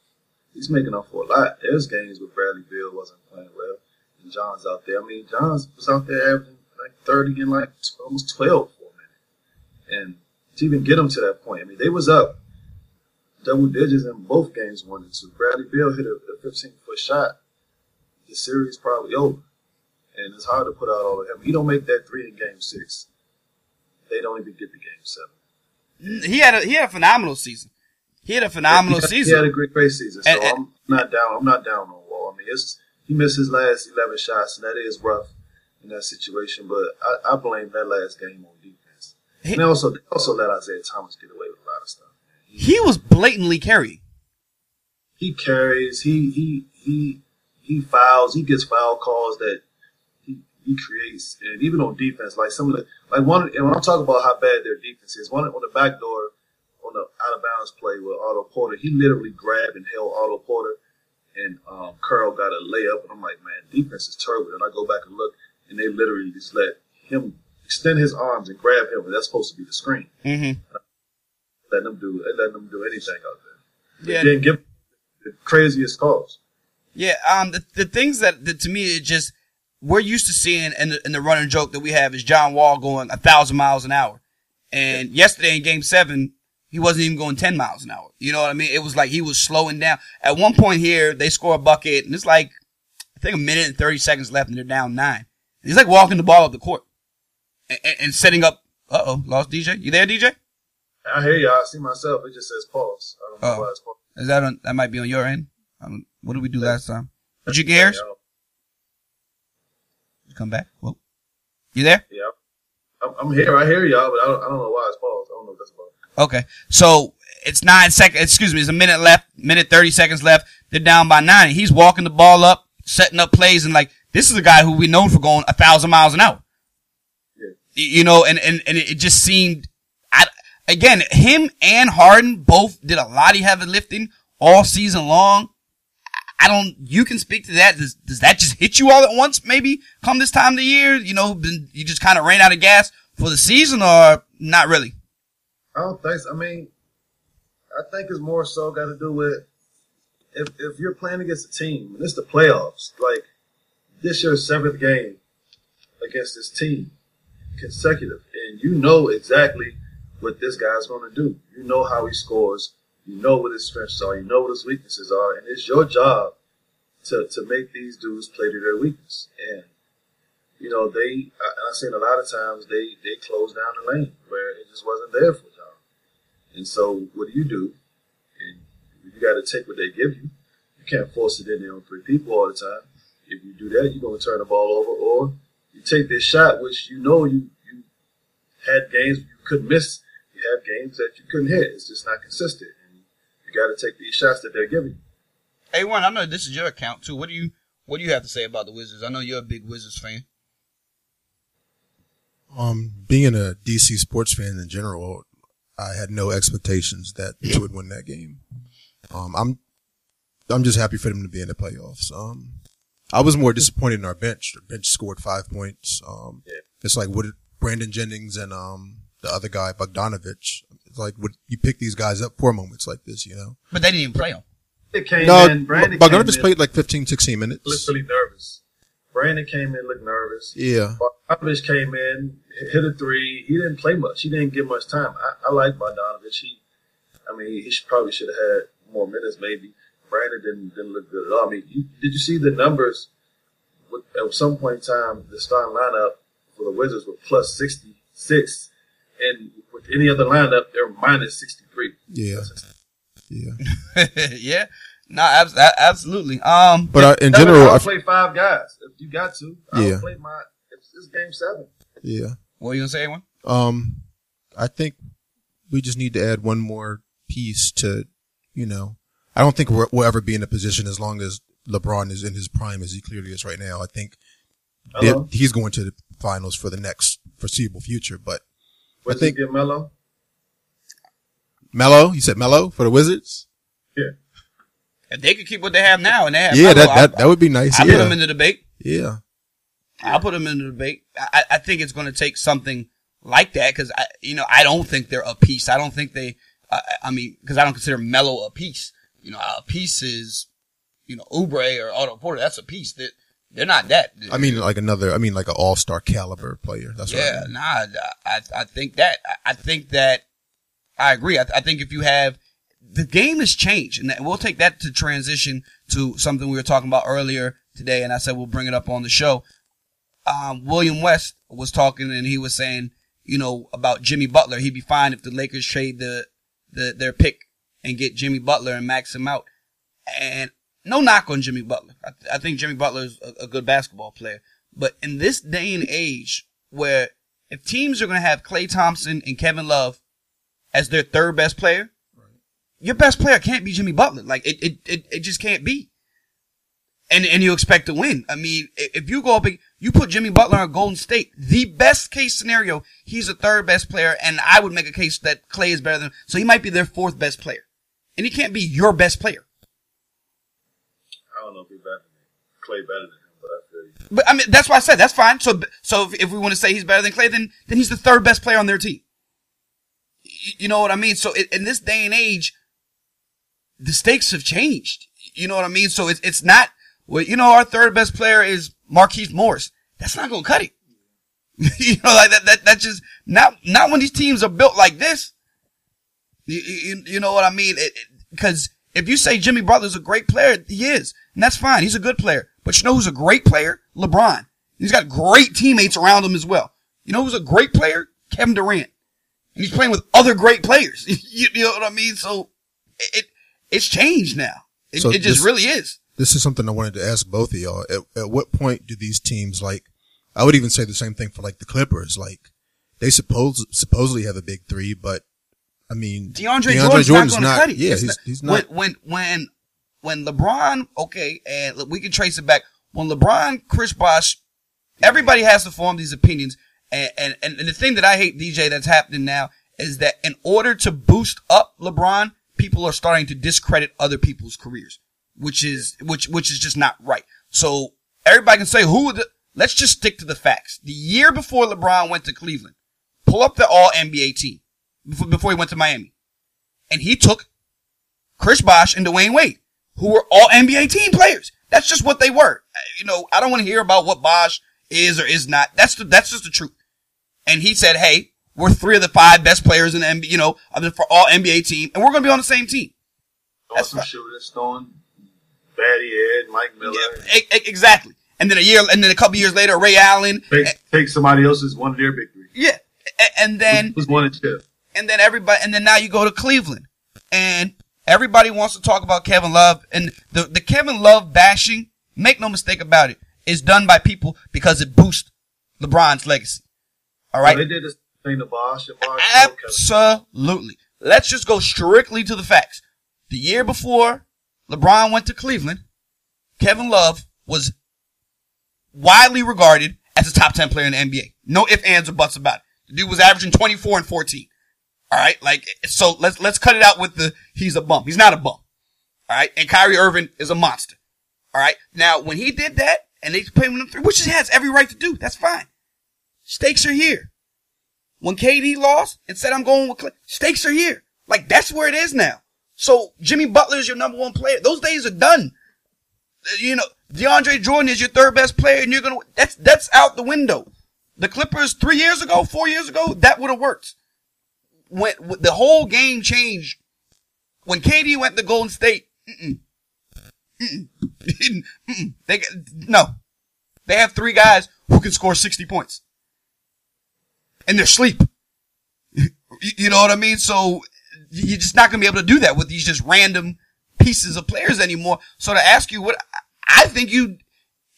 he's making up for a lot. There's games where Bradley Beal wasn't playing well, and John's out there. I mean, John's was out there averaging like 30 and like almost 12 for a minute, and to even get them to that point, I mean, they was up double digits in both games, one and two. Bradley Beal hit a 15 foot shot. The series probably over, and it's hard to put out all of him. He don't make that three in game six. They don't even get to game seven. He had a he had a phenomenal season. He had a phenomenal he had, season. He had a great, great season. So And- and- I'm not down. I'm not down on Wall. I mean, it's he missed his last 11 shots, and that is rough in that situation. But I, I blame that last game on defense. He- And they also also let Isaiah Thomas get away with a lot of stuff. He, he was blatantly carrying. he carries. He he he he fouls. He gets foul calls that he, he creates, and even on defense, like some of the like one. And when I'm talking about how bad their defense is, one on the back door on the out of bounds play with Otto Porter, he literally grabbed and held Otto Porter, and um, Curl got a layup, and I'm like, man, defense is terrible. And I go back and look, and they literally just let him extend his arms and grab him, and that's supposed to be the screen. Mm-hmm. Let them do, they let them do anything out there. They Yeah, didn't give the craziest calls. Yeah, um, the, the things that, that to me it just we're used to seeing in the, in the running joke that we have is John Wall going a thousand miles an hour, and yesterday in Game Seven he wasn't even going ten miles an hour. You know what I mean? It was like he was slowing down. At one point here, they score a bucket, and it's like I think a minute and 30 seconds left and they're down nine. He's like walking the ball up the court and, and, and setting up. Uh oh, lost DJ. You there, DJ? I hear y'all. I see myself. It just says pause. I don't know Oh. why it's paused. Is that on, that might be on your end? Um, what did we do last time? Did you get ours? Come back. Whoa. You there? Yeah. I'm, I'm here. I hear y'all, but I don't, I don't know why it's paused. I don't know what that's about. Okay. So it's nine seconds. Excuse me. It's a minute left. Minute thirty seconds left. They're down by nine. He's walking the ball up, setting up plays, and like this is a guy who we known for going a thousand miles an hour. Yeah. You know, and and and it just seemed. I, again, him and Harden both did a lot of heavy lifting all season long. I don't. You can speak to that. Does does that just hit you all at once? Maybe come this time of the year, you know, you just kind of ran out of gas for the season, or not really. I don't think so. I mean, I think it's more so got to do with if, if you're playing against a team, and it's the playoffs, like this your seventh game against this team consecutive, and you know exactly what this guy's going to do. You know how he scores. You know what his strengths are. You know what his weaknesses are, and it's your job to to make these dudes play to their weakness. And you know they, I, I've seen a lot of times they they close down the lane where it just wasn't there for. And so, what do you do? And you got to take what they give you. You can't force it in there on three people all the time. If you do that, you're going to turn the ball over, or you take this shot, which you know you you had games you couldn't miss. You have games that you couldn't hit. It's just not consistent, and you got to take these shots that they're giving you. Hey, one, I know this is your account too. What do you what do you have to say about the Wizards? I know you're a big Wizards fan. Um, being a DC sports fan in general, I had no expectations that they would win that game. Um, I'm, I'm just happy for them to be in the playoffs. Um, I was more disappointed in our bench. Our bench scored five points. Um, Yeah. it's like what Brandon Jennings and, um, the other guy, Bogdanovich. It's like, would you pick these guys up for moments like this, you know? But they didn't even play them. It came No, in. Brandon Bogdanovich came in, played like 15, 16 looked minutes. really nervous. Brandon came in, looked nervous. Yeah. Bogdanovich came in, hit a three. He didn't play much. He didn't get much time. I, I like Bogdanovich. He, I mean, he should, probably should have had more minutes. Maybe Brandon didn't didn't look good at all. I mean, you, did you see the numbers? At some point in time, the starting lineup for the Wizards were plus sixty six, and with any other lineup, they're minus sixty three. Yeah. Yeah. [LAUGHS] yeah, no, abs- a- absolutely. Um, But uh, in general, I, f- play five guys if you got to. I Yeah. would play my. It's, it's game seven. yeah. what are you gonna say, one? Um, I think we just need to add one more piece to, you know, I don't think we're, we'll ever be in a position as long as LeBron is in his prime as he clearly is right now. I think that Hello? he's going to the finals for the next foreseeable future. But Wizards think- get Melo. Melo, you said Melo for the Wizards? Yeah. If they could keep what they have now, and they have yeah, that, that, that would be nice. I, I put them in the debate. yeah. I'll put them in the debate. I, I think it's going to take something like that because I, you know, I don't think they're a piece. I don't think they. I, I mean, because I don't consider Melo a piece. You know, a piece is, you know, Oubre or Otto Porter. That's a piece. That they're not that. I mean, like another, I mean, like an all-star caliber player. That's I yeah, mean. nah. I I think that I- I think that I agree. I, I think if you have the game has changed, and we'll take that to transition to something we were talking about earlier today, and I said we'll bring it up on the show. Um, William West was talking, and he was saying, you know, about Jimmy Butler. He'd be fine if the Lakers trade the the their pick and get Jimmy Butler and max him out. And no knock on Jimmy Butler. I, I think Jimmy Butler is a, a good basketball player. But in this day and age, where if teams are going to have Klay Thompson and Kevin Love as their third best player, your best player can't be Jimmy Butler. Like it, it, it, it just can't be. And and you expect to win. I mean, if you go up, and you put Jimmy Butler on Golden State, the best case scenario, he's the third best player, and I would make a case that Klay is better than. So he might be their fourth best player, and he can't be your best player. I don't know if he's better than. Klay better than him, but I feel you. But I mean, that's why I said that's fine. So, so if, if we want to say he's better than Klay, then then he's the third best player on their team. You know what I mean? So in, in this day and age, the stakes have changed. You know what I mean? So it's it's not. Well, you know, our third best player is Markieff Morris. That's not gonna cut it. [LAUGHS] you know, like that. That that just not not when these teams are built like this. You, you, you know what I mean? Because if you say Jimmy Butler's a great player, he is, and that's fine. He's a good player. But But you know who's a great player? LeBron. He's got great teammates around him as well. You know who's a great player? Kevin Durant. And he's playing with other great players. [LAUGHS] you, you, know what I mean? So it, it's changed now. It, so it just this, really is. This is something I wanted to ask both of y'all. At, at what point do these teams like, I would even say the same thing for like the Clippers, like they suppose, supposedly have a big three, but I mean, DeAndre, DeAndre Jordan's, Jordan's not, not. Yeah, he's, he's not. When, when, when, when LeBron, okay, and we can trace it back. When LeBron, Chris Bosh, everybody has to form these opinions. And, and, and the thing that I hate, DJ, that's happening now is that in order to boost up LeBron, people are starting to discredit other people's careers, which is, which, which is just not right. So everybody can say who the, let's just stick to the facts. The year before LeBron went to Cleveland, pull up the all NBA team before before he went to Miami. And he took Chris Bosh and Dwyane Wade, who were all NBA team players. That's just what they were. You know, I don't want to hear about what Bosh is or is not. That's the, that's just the truth. And he said, Hey, we're three of the five best players in the NBA, you know, for all NBA team, and we're going to be on the same team. Awesome shooter, Stone, Batty Ed, Mike Miller. Yeah, exactly. And then a year, and then a couple years later, Ray Allen. Take, take somebody else's one of their victories. Yeah. And then. Was one and two and then everybody, and then now you go to Cleveland, and everybody wants to talk about Kevin Love, and the the Kevin Love bashing. Make no mistake about it, is done by people because it boosts LeBron's legacy. All right, well, they did this Bosh. Absolutely. Let's just go strictly to the facts. The year before LeBron went to Cleveland, Kevin Love was widely regarded as a top 10 player in the NBA. No ifs, ands, or buts about it. The dude was averaging 24 and 14. All right. Like, so let's, let's cut it out with the, he's a bump. He's not a bump. All right. And Kyrie Irving is a monster. All right. Now, when he did that and they played him three, which he has every right to do, that's fine. Stakes are here. When KD lost and said, I'm going with stakes are here. Like, that's where it is now. So Jimmy Butler is your number one player. Those days are done. Uh, you know, DeAndre Jordan is your third best player and you're going to, that's, that's out the window. The Clippers three years ago, four years ago, that would have worked when, when the whole game changed when KD went to Golden State. Mm-mm, mm-mm, [LAUGHS] they no, they have three guys who can score sixty points, and they're sleep. you know what I mean? So you're just not gonna be able to do that with these just random pieces of players anymore. So to ask you what I think you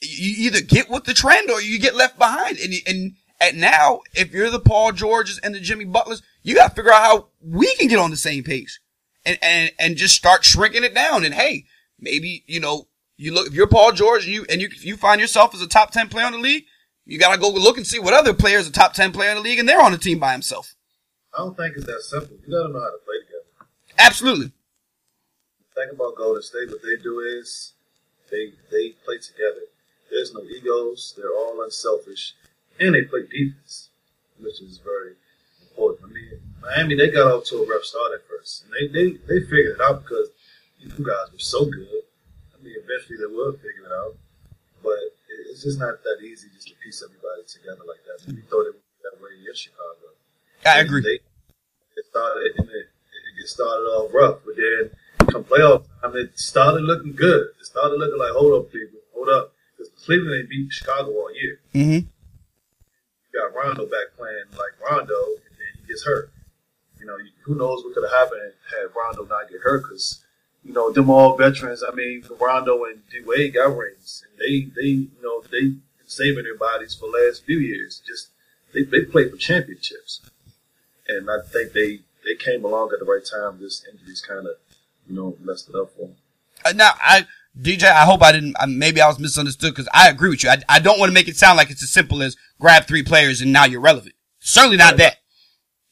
you either get with the trend or you get left behind, and and and now if you're the Paul Georges and the Jimmy Butlers, you got to figure out how we can get on the same page and, and, and just start shrinking it down. And hey, maybe, you know, you look, if you're Paul George and you, and you, you find yourself as a top 10 player in the league, you got to go look and see what other players are top 10 player in the league and they're on the team by himself. I don't think it's that simple. You got to know how to play together. Absolutely. The thing about Golden State, what they do is they, they play together. There's no egos. They're all unselfish and they play defense, which is very important. I mean, Miami they got off to a rough start at first, and they they, they figured it out because these two guys were so good. I mean, eventually they will figure it out, but it's just not that easy just to piece everybody together like that. We thought it would be that way in Chicago. I agree. They, it started and it, it started off rough, but then come playoff time, it started looking good. It started looking like, hold up, Cleveland, hold up, because Cleveland ain't beat Chicago all year. Mm-hmm. You got Rondo back playing like Rondo, and then he gets hurt. You know, who knows what could have happened had Rondo not get hurt? Because you know, them all veterans. I mean, Rondo and D Wade got rings, and they they you know they saving their bodies for the last few years. Just they they played for championships, and I think they they came along at the right time. This injuries kind of you know messed it up for them. Uh, now I. DJ, I hope I didn't, maybe I was misunderstood because I agree with you. I, I don't want to make it sound like it's as simple as grab three players and now you're relevant. Certainly not that.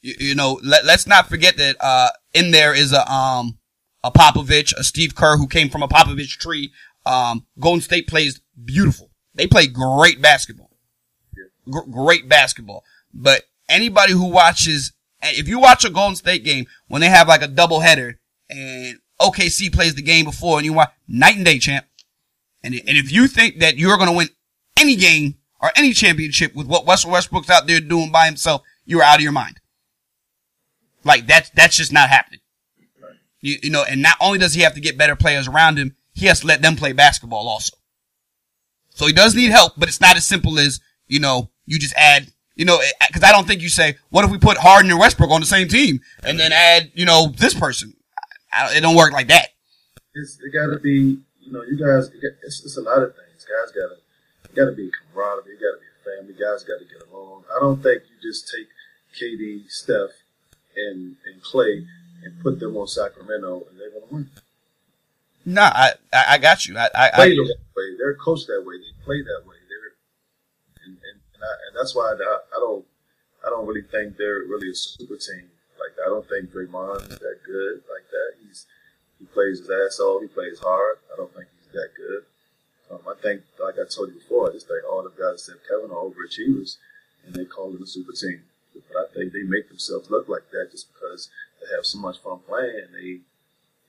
You, you know, let, let's not forget that, uh, in there is a, um, a Popovich, a Steve Kerr who came from a Popovich tree. Um, Golden State plays beautiful. They play great basketball. G- great basketball. But anybody who watches, if you watch a Golden State game when they have like a double header and OKC plays the game before and you watch night and day champ. And, and if you think that you're going to win any game or any championship with what Russell Westbrook's out there doing by himself, you're out of your mind. Like that's that's just not happening. You, you know, and not only does he have to get better players around him, he has to let them play basketball also. So he does need help, but it's not as simple as, you know, you just add, you know, eh, cause I don't think you say, what if we put Harden and Westbrook on the same team and then add, you know, this person? I, it don't work like that. It's, it gotta be, you know, you guys, it's, it's a lot of things. Guys gotta, gotta be camaraderie. Gotta be a family. Guys gotta get along. I don't think you just take KD, Steph, and, and Klay and put them on Sacramento and they're gonna win. No, I, I, I got you. I, I, play I, that way. They're coached that way. They play that way. They're, and, and, and, I, and that's why I, I don't, I don't really think they're really a super team. Like I don't think Draymond is that good like that. He's he plays his ass off. He plays hard. I don't think he's that good. Um, I think, like I told you before, I just think all the guys except Kevin are overachievers, and they call them a super team. But I think they make themselves look like that just because they have so much fun playing and they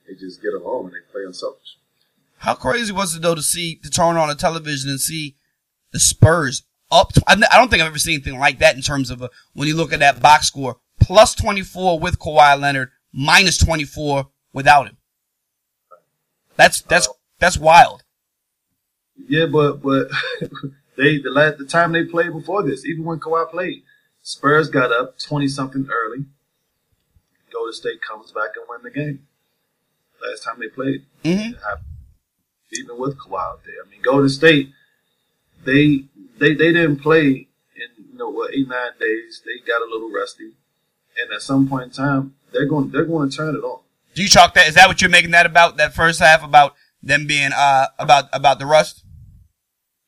they just get along and they play unselfish. How crazy was it though to see to turn on the television and see the Spurs up? I don't think I've ever seen anything like that in terms of a, when you look at that box score plus 24 with Kawhi Leonard, minus 24 without him. That's that's uh, that's wild. Yeah, but but [LAUGHS] they the last the time they played before this, even when Kawhi played, Spurs got up twenty something early. Golden State comes back and win the game. Last time they played, mm-hmm. even with Kawhi out there. I mean, Golden State, they they they didn't play in you know what eight nine days. They got a little rusty, and at some point in time, they're going they're going to turn it on. Do you chalk that? Is that what you're making that about? That first half about them being uh about about the rust?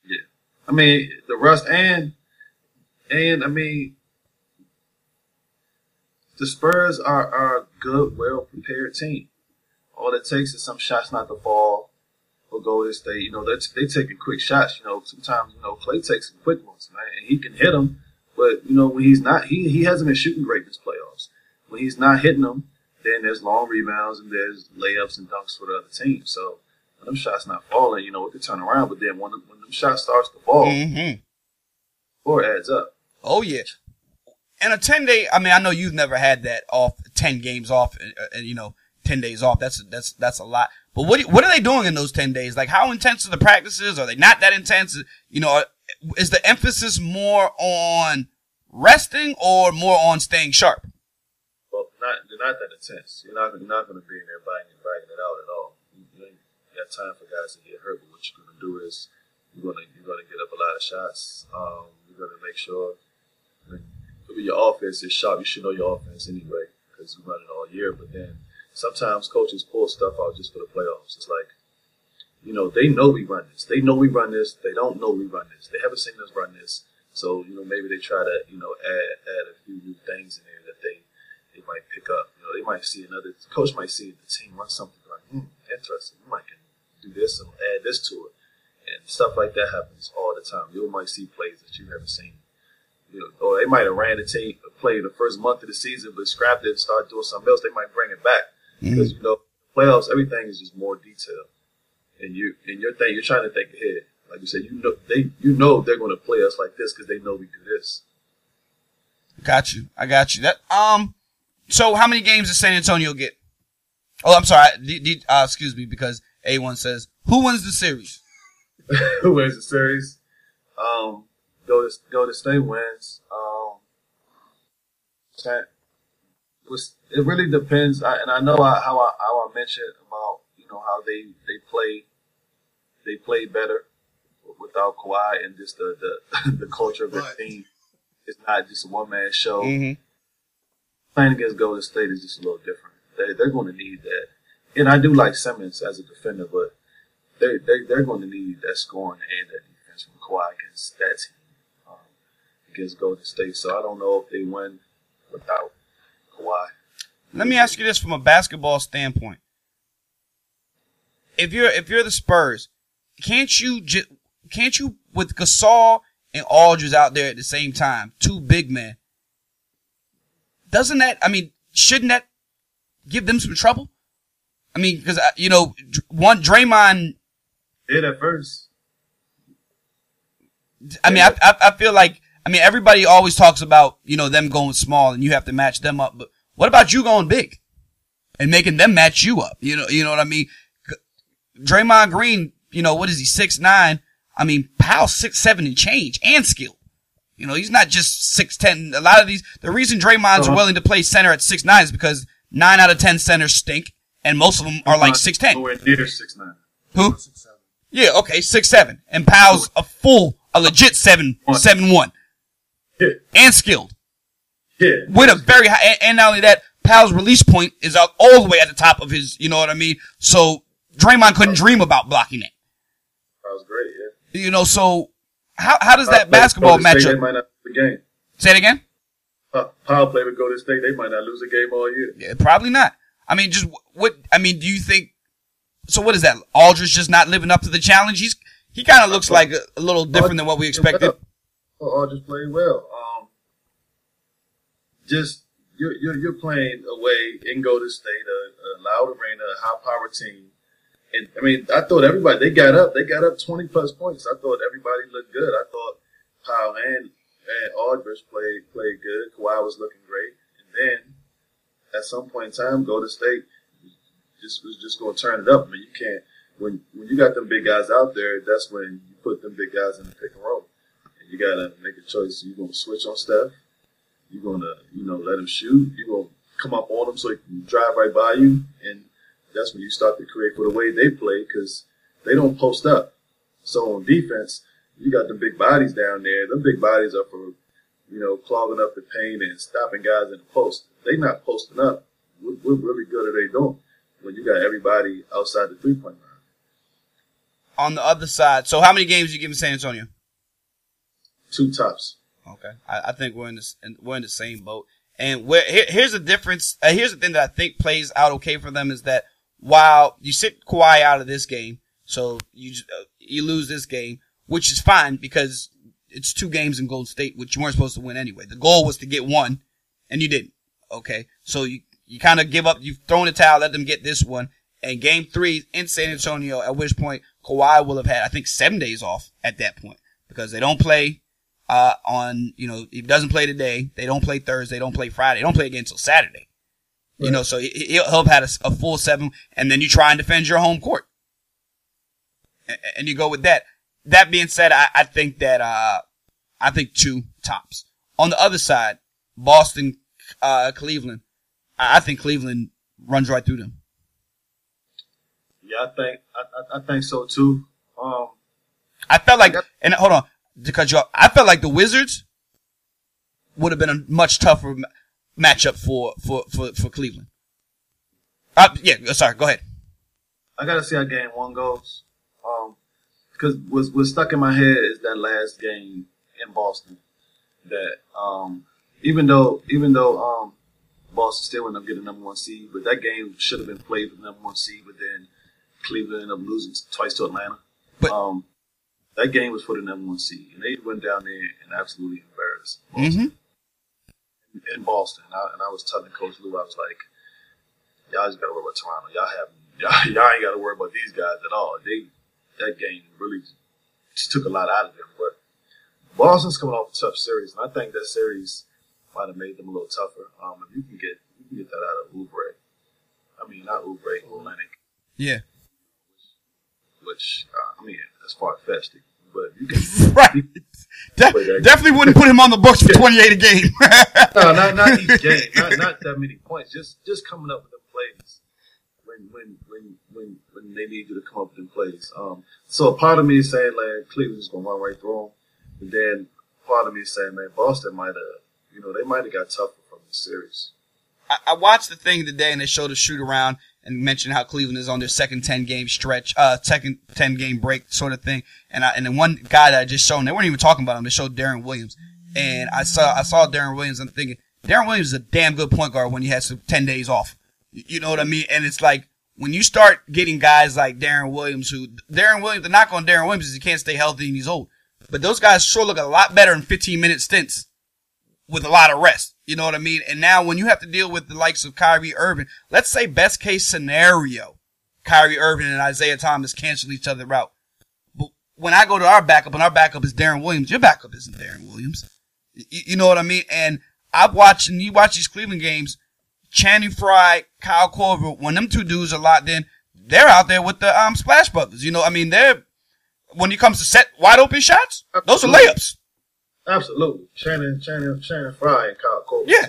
Yeah, I mean the rust and and I mean the Spurs are, are a good, well prepared team. All it takes is some shots not to fall for Golden State. You know, they they taking quick shots. You know, sometimes you know Klay takes some quick ones, man, and he can hit them. But you know, when he's not, he he hasn't been shooting great in this playoffs. When he's not hitting them, then there's long rebounds and there's layups and dunks for the other team. So when them shots not falling, you know, it could turn around. But then when when them shots starts to fall, mm-hmm. adds up. Oh yeah. And a ten day, I mean, I know you've never had that off ten games off, and, uh, you know, ten days off. That's that's that's a lot. But what what are they doing in those ten days? Like, how intense are the practices? Are they not that intense? You know, is the emphasis more on resting or more on staying sharp? Well, not they're not that intense. You're not you're not going to be in there banging banging it out at all. You, you got time for guys to get hurt. But what you're going to do is you're going to you're going to get up a lot of shots. Um, you're going to make sure your offense is sharp. You should know your offense anyway because you run it all year. But then sometimes coaches pull stuff out just for the playoffs. It's like you know they know we run this. They know we run this. They don't know we run this. They haven't seen us run this. So you know maybe they try to you know add add a few new things in there that they they might pick up. You know, they might see another coach might see the team run something like, hmm, interesting. You might can do this and add this to it, and stuff like that happens all the time. You might see plays that you haven't seen. Or they might have ran the team play the first month of the season, but scrapped it and started doing something else. They might bring it back mm-hmm. because you know playoffs, everything is just more detailed, and you and your thing, you're trying to think ahead. Like you said, you know they you know they're going to play us like this because they know we do this. Got you. I got you. That um so how many games does San Antonio get? Oh, I'm sorry. D- D- uh, excuse me, because A1 says, who wins the series? [LAUGHS] who wins the series? Um, go to, go to state wins. Um, it really depends. I, and I know I, how I, how I mentioned about, you know, how they, they play, they play better without Kawhi and just the, the, [LAUGHS] the culture of the right. team. It's not just a one man show. Mm-hmm playing against Golden State is just a little different. They, they're going to need that. And I do like Simmons as a defender, but they, they, they're going to need that scoring and that defense from Kawhi against that team against Golden State. So I don't know if they win without Kawhi. Let me ask you this from a basketball standpoint. If you're if you're the Spurs, can't you can't you with Gasol and Aldridge out there at the same time, two big men, doesn't that, I mean, shouldn't that give them some trouble? I mean, because, you know, one, Draymond. Did at first. I mean, I, I, I feel like, I mean, everybody always talks about, you know, them going small and you have to match them up. But what about you going big and making them match you up? You know, you know what I mean? Draymond Green, you know, what is he, six nine? I mean, Pau's six seven and change and skill. You know, he's not just six ten. A lot of these, the reason Draymond's Uh-huh. willing to play center at six nine is because nine out of ten centers stink, and most of them are like six ten. Nowhere near six nine. Who? Six, Yeah, okay, six seven, and Pau's a full, a legit seven One. seven one, Yeah, [LAUGHS] and skilled yeah. [LAUGHS] with a very high. And, not only that, Pau's release point is out all the way at the top of his. You know what I mean? So Draymond couldn't dream about blocking it. That was great. Yeah. You know, so how how does that Pau basketball played with Golden State, matchup? They might not lose the game. Say it again. Pau played with Golden State. They might not lose a game all year. Yeah, probably not. I mean, just what? I mean, do you think? So what is that? Aldridge just not living up to the challenge. He's he kind of looks like a, a little different than what we expected. Oh, just played well. Um, just you're, you're you're playing away in Golden State, a, a loud arena, a high power team, and I mean, I thought everybody they got up, they got up twenty plus points. I thought everybody looked good. I thought Pau and and Aldridge played played good. Kawhi was looking great, and then at some point in time, Golden State just was just going to turn it up. I mean, you can't when when you got them big guys out there. That's when you put them big guys in the pick and roll. You got to make a choice. You're to switch on Steph. You're to you know let him shoot. You're going to come up on him so he can drive right by you, and that's when you start to create for the way they play because they don't post up. So on defense, you got the big bodies down there. Them big bodies are for you know clogging up the paint and stopping guys in the post. They not posting up. What really good are they doing when you got everybody outside the three point line? On the other side, so how many games you giving San Antonio? Two tops. Okay, I, I think we're in this we're in the same boat. And where here, here's the difference. Uh, here's the thing that I think plays out okay for them is that while you sit Kawhi out of this game, so you uh, you lose this game, which is fine because it's two games in Golden State, which you weren't supposed to win anyway. The goal was to get one, and you didn't. Okay, so you you kind of give up. You've thrown the towel. Let them get this one. And game three in San Antonio, at which point Kawhi will have had, I think, seven days off at that point because they don't play uh, on, you know, he doesn't play today. They don't play Thursday. Don't play Friday. They don't play again until Saturday. You know, so he, he'll, he'll have had a, a full seven and then you try and defend your home court. A- And you go with that. That being said, I, I think that, uh, I think two tops. On the other side, Boston, uh, Cleveland, I, I think Cleveland runs right through them. Yeah, I think I, I, I think so too. Um, I felt like, and hold on, to cut you off, I felt like the Wizards would have been a much tougher ma- matchup for, for, for, for Cleveland. Uh, yeah, sorry, go ahead. I gotta see how game one goes. Um, because what's, what's stuck in my head is that last game in Boston. That um, even though even though um, Boston still ended up getting number one seed, but that game should have been played with the number one seed. But then Cleveland ended up losing twice to Atlanta. But- um, that game was for the number one seed, and they went down there and absolutely embarrassed Boston Mm-hmm. in Boston. And I, and I was telling Coach Lou, I was like, y'all just got to worry about Toronto. Y'all have [LAUGHS] y'all, y'all ain't got to worry about these guys at all. They that game really just took a lot out of them. But Boston's coming off a tough series, and I think that series might have made them a little tougher. Um, if you can get you can get that out of Oubre, I mean not Oubre, Olynyk, Yeah. which uh, I mean that's far fetched, but you can. [LAUGHS] Right. De- definitely wouldn't put him on the books for 28 a game. [LAUGHS] no, not not [LAUGHS] each game, not not that many points. Just just coming up with the plays when when when when when they need you to come up with them plays. Um, so a part of me is saying like Cleveland's gonna run right through them, and then part of me is saying man Boston might have you know they might have got tougher from the series. I, I watched the thing today and they showed a shoot around and mentioned how Cleveland is on their second 10 game stretch, uh, second 10 game break sort of thing. And I, and then one guy that I just showed, they weren't even talking about him. They showed Deron Williams. And I saw, I saw Deron Williams. I'm thinking, Deron Williams is a damn good point guard when he has some 10 days off. You you know what I mean? And it's like, when you start getting guys like Deron Williams, who, Deron Williams, the knock on Deron Williams is he can't stay healthy and he's old. But those guys sure look a lot better in 15 minute stints with a lot of rest. You know what I mean? And now when you have to deal with the likes of Kyrie Irving, let's say best case scenario, Kyrie Irving and Isaiah Thomas cancel each other out. But when I go to our backup and our backup is Deron Williams, your backup isn't Deron Williams. You, you know what I mean? And I've watched, and you watch these Cleveland games, Channing Frye, Kyle Korver, when them two dudes are locked in, they're out there with the um, Splash Brothers. You know, I mean, they're, when it comes to set wide open shots, those are layups. Absolutely. Channing, Channing, Channing Frye and Kyle Korver. Yeah.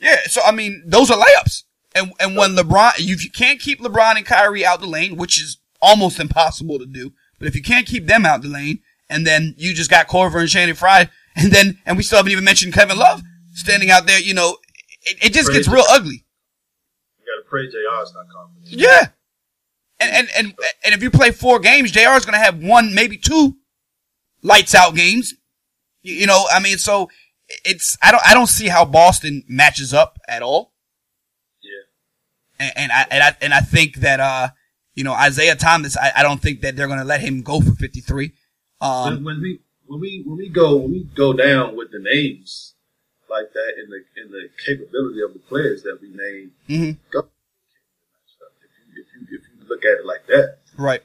Yeah, so I mean, those are layups. And and when LeBron, if you can't keep LeBron and Kyrie out the lane, which is almost impossible to do, but if you can't keep them out the lane, and then you just got Korver and Channing Frye, and then and we still haven't even mentioned Kevin Love standing out there, you know, it, it just gets real ugly. You got to pray JR's not confident. Yeah. And, and, and, and if you play four games, JR is going to have one, maybe two lights out games. You, you know, I mean, so it's, I don't, I don't see how Boston matches up at all. Yeah. And, and I, and I, and I think that, uh, you know, Isaiah Thomas, I, I don't think that they're going to let him go for 53. when, Um, when we when we when we go when we go down with the names like that and the and the capability of the players that we name, mhm, go. If you, if you if you look at it like that, right.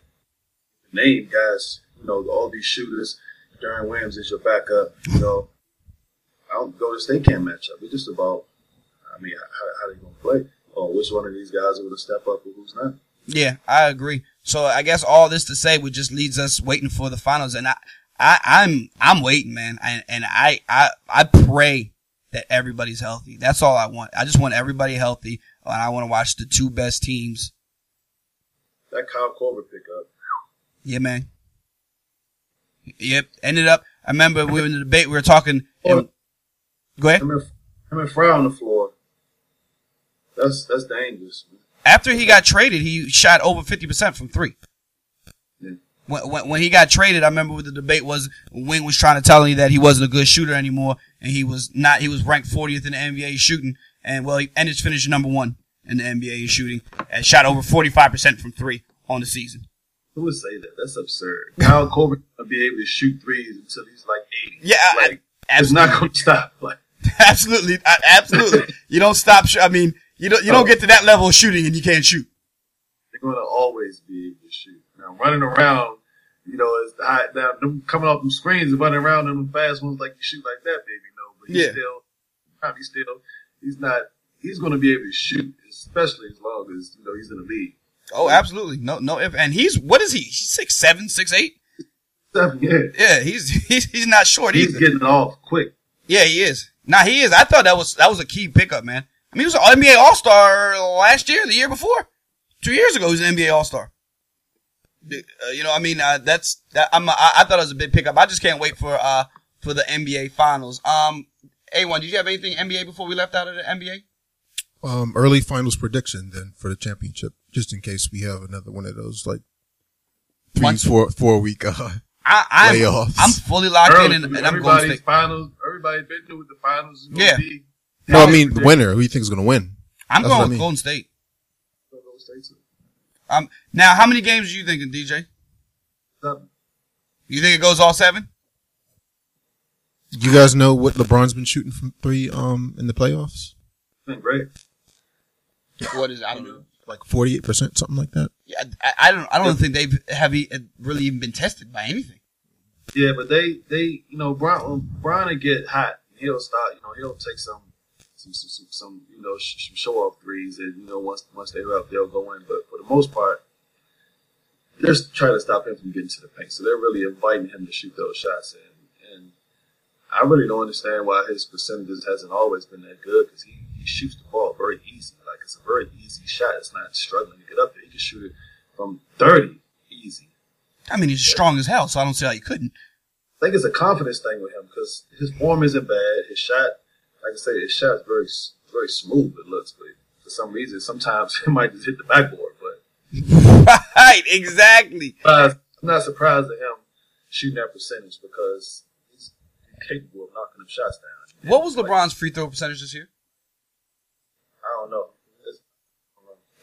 name guys, you know, all these shooters. Deron Williams is your backup. You know, I don't go to state camp matchup. match up. It's just about, I mean, how, how they gonna play, or which one of these guys are gonna step up and who's not. Yeah, I agree. So I guess all this to say, we just leads us waiting for the finals, and I, I, I'm, I'm waiting, man, and, and I, I, I pray that everybody's healthy. That's all I want. I just want everybody healthy, and I want to watch the two best teams. That Kyle Korver pickup. Yeah, man. Yep. Ended up. I remember we were in the debate. We were talking. And, go ahead. Him and Frye on the floor. That's that's dangerous. Man. After he got traded, he shot over fifty percent from three. Yeah. When, when, when he got traded, I remember what the debate was. Wing was trying to tell me that he wasn't a good shooter anymore, and he was not. He was ranked 40th in the NBA shooting, and well, he ended finished number one in the NBA shooting, and shot over 45 percent from three on the season. Who would say that? That's absurd. Kyle Korver gonna be able to shoot threes until he's like eighty. Yeah, I- it's not gonna stop. Like [LAUGHS] absolutely, I- absolutely. [LAUGHS] you don't stop. Sh- I mean, you don't. You don't get to that level of shooting, and you can't shoot. they're gonna always be able to shoot. Now running around, you know, is high, now them coming off them screens and running around them fast ones like you shoot like that, baby. No, but he's Yeah. still probably still he's not. He's gonna be able to shoot, especially as long as you know he's in the league. Oh, absolutely. No, no. If and he's what is he? He's six seven, six eight. Stuff, yeah, Yeah, he's [LAUGHS] he's he's not short he's either. getting it off quick. Yeah, he is. Nah, he is. I thought that was that was a key pickup, man. I mean, he was an NBA All Star last year, the year before, two years ago. He was an NBA All Star. Uh, you know, I mean, uh, that's that. I'm. I, I thought it was a big pickup. I just can't wait for uh for the NBA Finals. Um, a one. Did you have anything NBA before we left out of the NBA? Um, early finals prediction then for the championship, just in case we have another one of those like three, Once- four, four week. Uh, I, I'm Playoffs. I'm fully locked Early, in, and, and I'm going everybody's state. finals. Everybody's been through what the finals. Is Yeah. Be. no, I mean the winner. Who you think is going to win? I'm That's going what I mean. Golden State. Um, now, how many games are you thinking, DJ? Seven. You think it goes all seven? You guys know what LeBron's been shooting from three um in the playoffs? Been great. What is? I don't know. Like forty eight percent, something like that. Yeah, I, I don't. I don't think they've have e- uh, really even been tested by anything. Yeah, but they, they, you know, Bron, when Bron will get hot, he'll start, you know, he'll take some, some, some, some, some you know, sh- some show off threes, and you know, once once they're up, they'll go in. But for the most part, they're trying to stop him from getting to the paint. So they're really inviting him to shoot those shots, and and I really don't understand why his percentages hasn't always been that good because he, he shoots the ball very easy. It's a very easy shot. It's not struggling to get up there. He can shoot it from thirty easy. I mean, he's strong as hell, so I don't see how you couldn't. I think it's a confidence thing with him because his form isn't bad. His shot, like I say, his shot is very, very smooth. It looks, but for some reason, sometimes [LAUGHS] it might just hit the backboard. But [LAUGHS] right, exactly. uh, I'm not surprised at him shooting that percentage because he's capable of knocking them shots down. What was LeBron's free throw percentage this year? I don't know.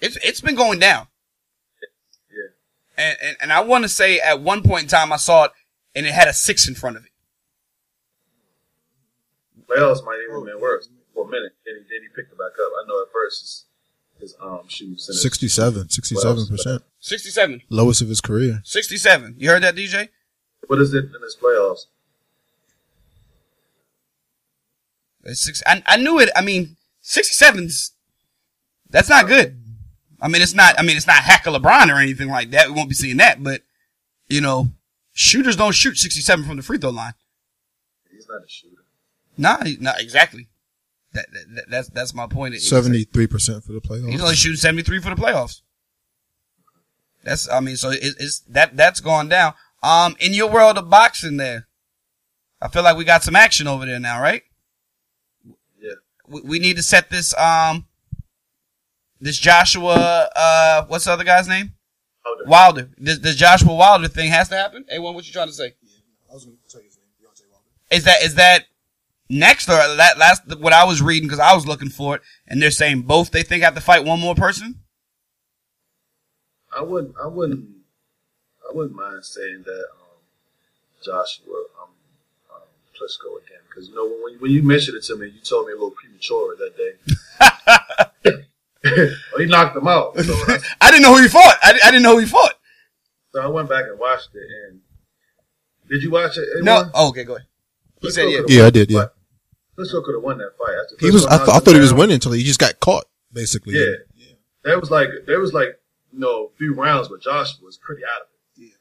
It's, I don't know. It's it's been going down, Yeah, and and, and I want to say at one point in time I saw it, and it had a six in front of it. playoffs might even been worse for a minute. Then he, then he picked it back up. I know at first his, his um shooting percentage. 67, 67 percent, Sixty-seven. lowest of his career. 67. You heard that, DJ? What is it in his playoffs? It's six. I, I knew it. I mean, 67's, that's not good. I mean, it's not, I mean, it's not hack of LeBron or anything like that. We won't be seeing that, but, you know, Shooters don't shoot 67 from the free throw line. He's not a shooter. Nah, he- nah, exactly. That, that, that- that's that's my point. Seventy three percent for the playoffs. He's only shooting 73 for the playoffs. That's, I mean, so it, it's, that, that's gone down. Um, in your world of boxing there, I feel like we got some action over there now, right? Yeah. We, we need to set this, um, this Joshua, uh, what's the other guy's name? Wilder. Wilder. This, this Joshua Wilder thing has to happen? A1, what you trying to say? I was going to tell you his name, Deontay Wilder. Is that, is that next or that last, what I was reading because I was looking for it and they're saying both they think have to fight one more person? I wouldn't. I wouldn't. I wouldn't mind saying that um, Joshua um, um, Klitschko again because you know when when you mentioned it to me, you told me a little premature that day. [LAUGHS] well, he knocked him out. So, I, [LAUGHS] I didn't know who he fought. I, I didn't know who he fought. so I went back and watched it. And did you watch it? No. Oh, okay, go ahead. He said, yeah. Yeah, I did. Yeah, Klitschko could have won that fight. After he was. I, th- I him thought he was winning until he just got caught. Basically, Yeah. There was like there was like you know a few rounds where Joshua was pretty out of it. Yeah.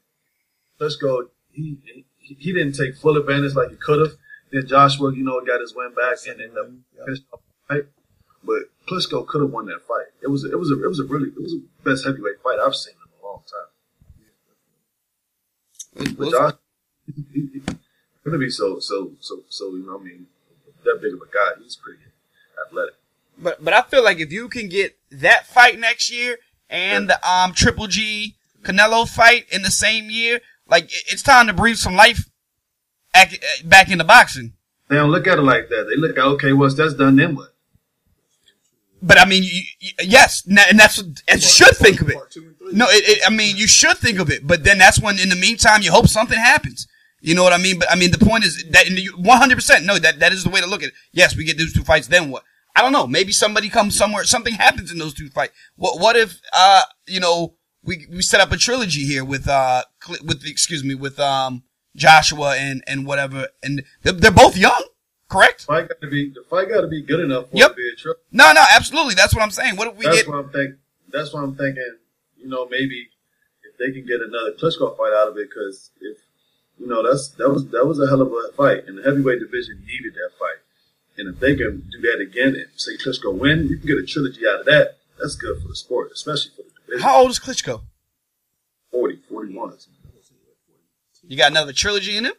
Let's go. He, he he didn't take full advantage like he could have. Then Joshua, you know, got his win back and ended up mm-hmm. Yeah. finished up the fight. But Klitschko could have won that fight. It was it was a it was a really it was the best heavyweight fight I've seen in a long time. But Josh, gonna be so so so so you know I mean that big of a guy. He's pretty athletic. But but I feel like if you can get that fight next year and the um Triple G Canelo fight in the same year, like it's time to breathe some life back, back into boxing. They don't look at it like that. They look at okay, once that's done, then what? But I mean, you, you, yes, and that's what and you should think of it. Part two and three. No, it, it, I mean, you should think of it, but then that's when, in the meantime, you hope something happens. You know what I mean? But I mean, the point is that one hundred percent, no, that that is the way to look at it. Yes, we get those two fights. Then what? I don't know. Maybe somebody comes somewhere. Something happens in those two fights. What? What if? Uh, you know, we we set up a trilogy here with uh with excuse me with um Joshua and and whatever, and they're, they're both young, correct? Fight got to be the fight got to be good enough for Yep. it to be a trip. No, no, absolutely. That's what I'm saying. What if we That's get? what I'm thinking. That's what I'm thinking. You know, maybe if they can get another Klitschko fight out of it, because if you know that's that was that was a hell of a fight, and the heavyweight division needed that fight. And if they can do that again and say Klitschko win, you can get a trilogy out of that. That's good for the sport, especially for the division. How old is Klitschko? 40, 41. You got another trilogy in him?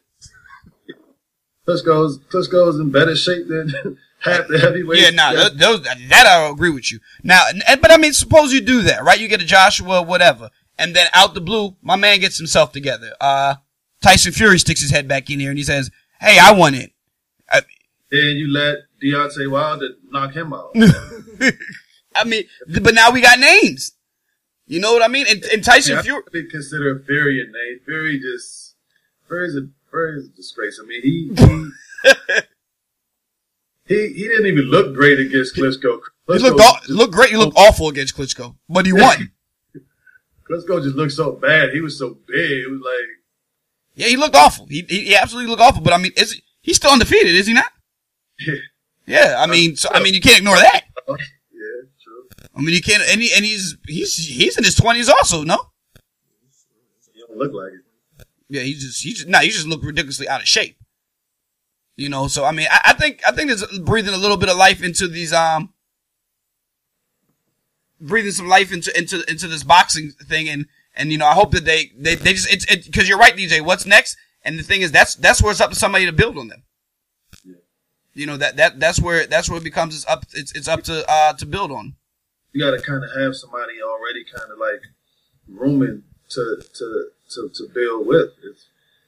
Klitschko's Klitschko's in better shape than [LAUGHS] half the heavyweight. Yeah, no, nah, those, that I agree with you. Now, and, but I mean, suppose you do that, right? You get a Joshua, whatever, and then out the blue, my man gets himself together. Uh, Tyson Fury sticks his head back in here and he says, "Hey, I won it." Then you let Deontay Wilder knock him out. [LAUGHS] I mean, but now we got names. You know what I mean? And, and Tyson Fury, I consider Fury a name. Fury just Fury's a Fury's a disgrace. I mean, he he, [LAUGHS] he he didn't even look great against Klitschko. he Klitschko looked just, looked great. He looked awful against Klitschko, but he won. [LAUGHS] Klitschko just looked so bad. He was so big. It was like yeah, he looked awful. He, he he absolutely looked awful. But I mean, is he, he's still undefeated, is he not? [LAUGHS] Yeah, I mean, so I mean, you can't ignore that. Oh, yeah, true. I mean, you can't, and, he, and he's he's he's in his twenties also, no? He don't look like it. Yeah, he just he just no, he just look ridiculously out of shape. You know, so I mean, I, I think I think there's breathing a little bit of life into these um, breathing some life into into into this boxing thing, and and you know, I hope that they they they just it's it because you're right, DJ. What's next? And the thing is, that's that's where it's up to somebody to build on them. Yeah. You know that that that's where that's where it becomes it's up it's it's up to uh to build on. You got to kind of have somebody already kind of like rooming to to to to build with. If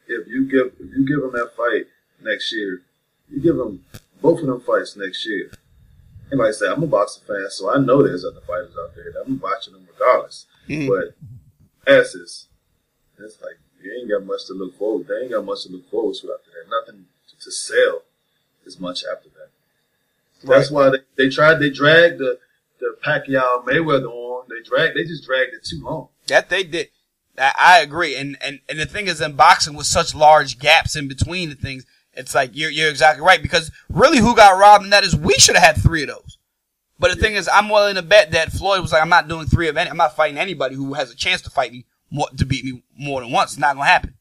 if you give if you give them that fight next year, you give them both of them fights next year. And like I said, I'm a boxing fan, so I know there's other fighters out there. that I'm watching them regardless. Mhm. But as is, it's like you ain't got much to look forward. They ain't got much to look forward to after that. Nothing to, sell as much after that. That's why they, they tried. They dragged the the Pacquiao Mayweather on. They dragged. They just dragged it too long. That they did. I, I agree. And, and, and the thing is in boxing with such large gaps in between the things, it's like you're, you're exactly right because really who got robbed in that is we should have had three of those. But the thing is, I'm willing to bet that Floyd was like, I'm not doing three of any, I'm not fighting anybody who has a chance to fight me more, to beat me more than once. It's not going to happen.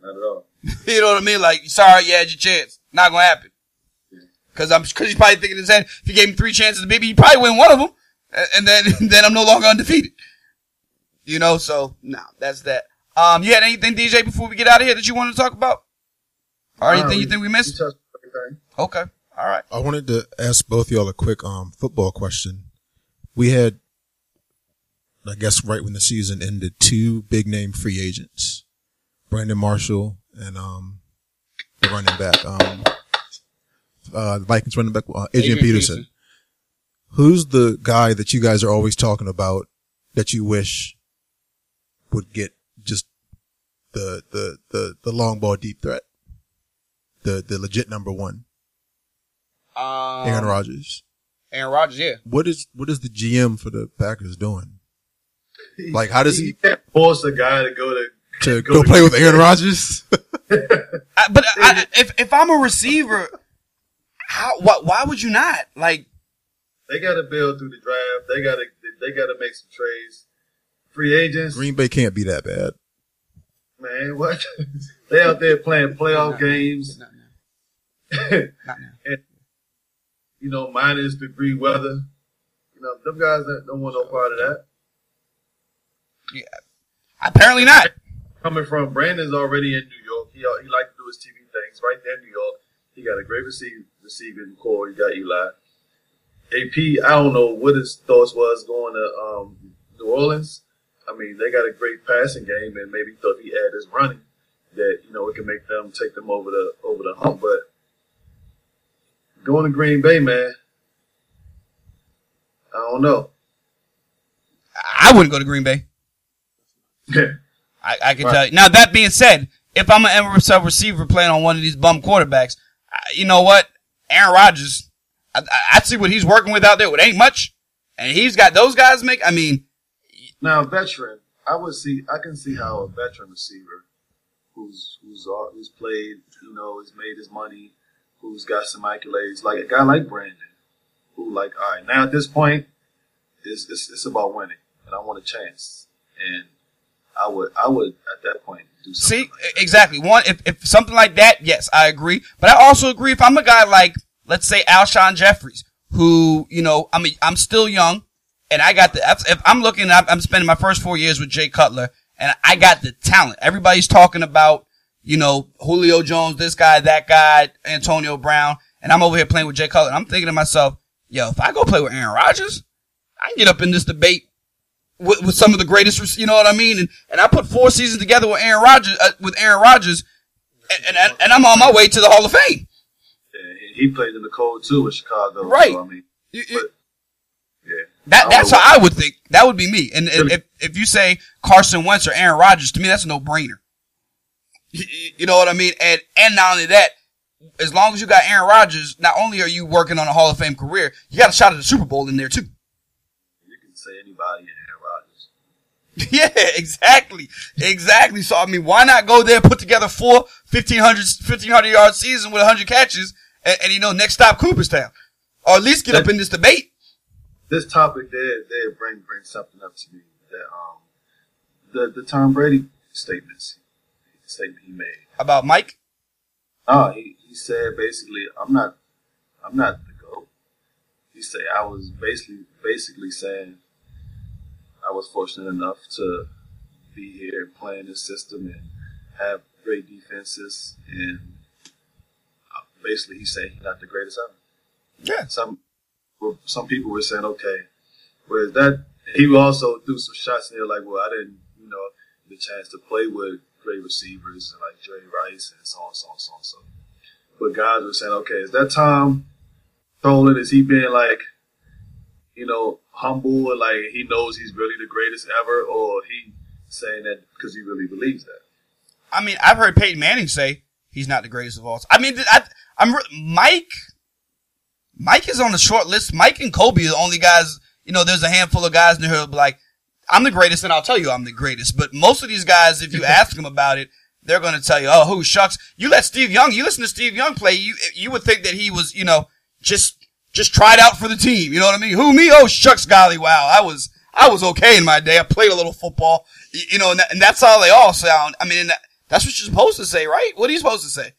Not at all. [LAUGHS] you know what I mean? Like, sorry, you had your chance. Not gonna happen. Cause I'm, cause he's probably thinking in his head, if he gave him three chances, maybe he probably win one of them. And then, [LAUGHS] then I'm no longer undefeated. You know, so, nah, that's that. Um, you had anything, DJ, before we get out of here that you wanted to talk about? Or anything Nah, you think we missed? touched. Okay. All right. I wanted to ask both y'all a quick um football question. We had, I guess, right when the season ended, two big name free agents, Brandon Marshall and um the running back, um uh the Vikings running back, uh, Adrian, Adrian Peterson. Peterson. Who's the guy that you guys are always talking about that you wish would get just the the the the long ball deep threat, the the legit number one, Um, Aaron Rodgers. Aaron Rodgers, yeah. what is what is the GM for the Packers doing Like, how does he- You can't force a guy to go to to Go go to- play with Aaron Rodgers? [LAUGHS] I, but I, if if I'm a receiver, how why, why would you not like? They got to build through the draft. They got to they got to make some trades. Free agents, Green Bay can't be that bad. man, what? [LAUGHS] they out there playing playoff games. Not now. [LAUGHS] Not now. you know, minus degree weather. You know, them guys that don't want no part of that. Yeah. Apparently not. Coming from Brandon's already in New York. He he like to do his TV things right there in New York. He got a great receive, receiving core. He got Eli. AP, I don't know what his thoughts was going to um, New Orleans. I mean, they got a great passing game, and maybe thought he had his running that you know it can make them take them over the over the hump. But going to Green Bay, man, I don't know. I wouldn't go to Green Bay. [LAUGHS] I, I can Right. tell you. Now that being said, if I'm an NFL receiver playing on one of these bum quarterbacks, I- you know what? Aaron Rodgers, I, I, I see what he's working with out there. It ain't much, and he's got those guys make. I mean, Now, a veteran, I would see, I can see how a veteran receiver, who's who's uh, who's played, you know, has made his money, who's got some accolades, like a guy like Brandon, who like, all right, now at this point, it's it's, it's about winning, and I want a chance, and I would I would at that point do something. See, e- exactly. One, if, if something like that, yes, I agree. But I also agree if I'm a guy like, let's say Alshon Jeffries, who, you know, I mean, I'm still young and I got the, if I'm looking, I'm, I'm spending my first four years with Jay Cutler and I got the talent. Everybody's talking about, you know, Julio Jones, this guy, that guy, Antonio Brown, and I'm over here playing with Jay Cutler. And I'm thinking to myself, yo, if I go play with Aaron Rodgers, I can get up in this debate with, with some of the greatest, you know what I mean? And, and I put four seasons together with Aaron Rodgers, uh, with Aaron Rodgers, and, and, and I'm on my way to the Hall of Fame. Yeah, he- played in the cold too with Chicago, Right. So, I mean, You- you- that, that's how I would think. That would be me. And, if, if you say Carson Wentz or Aaron Rodgers, to me, that's a no brainer. You, know what I mean? And, and not only that, as long as you got Aaron Rodgers, not only are you working on a Hall of Fame career, you got a shot at the Super Bowl in there too. you can say anybody in Aaron Rodgers. [LAUGHS] Yeah, exactly. Exactly. So, I mean, why not go there, put together four 1500, 1500 yard season with 100 catches, and, and, you know, next stop Cooperstown? Or at least get up in this debate. This topic there, there bring bring something up to me that um the the Tom Brady statements statement he made. About Mike? Oh, he, he said basically, I'm not I'm not the goat. He said I was basically basically saying I was fortunate enough to be here and play in this system and have great defenses and uh, basically he said he's not the greatest ever Yeah. some well, some people were saying, okay, whereas that he also threw some shots in there like, well, I didn't, you know, a chance to play with great receivers and like Jerry Rice and so on, so on, so on, so. But guys were saying, okay, is that Tom trolling? Is he being like, you know, humble and like he knows he's really the greatest ever, or he saying that because he really believes that? I mean, I've heard Peyton Manning say he's not the greatest of all time. I mean, I, I'm, Mike, Mike is on the short list. Mike and Kobe are the only guys, you know, there's a handful of guys in here who'll like, I'm the greatest and I'll tell you I'm the greatest. But most of these guys, if you [LAUGHS] ask them about it, they're going to tell you, oh, who shucks. You let Steve Young, you listen to Steve Young play, you, you would think that he was, you know, just, just tried out for the team. You know what I mean? Who me? Oh, shucks, golly, wow. I was, I was okay in my day. I played a little football, you, you know, and, that, and that's how they all sound. I mean, and that, That's what you're supposed to say, right? What are you supposed to say?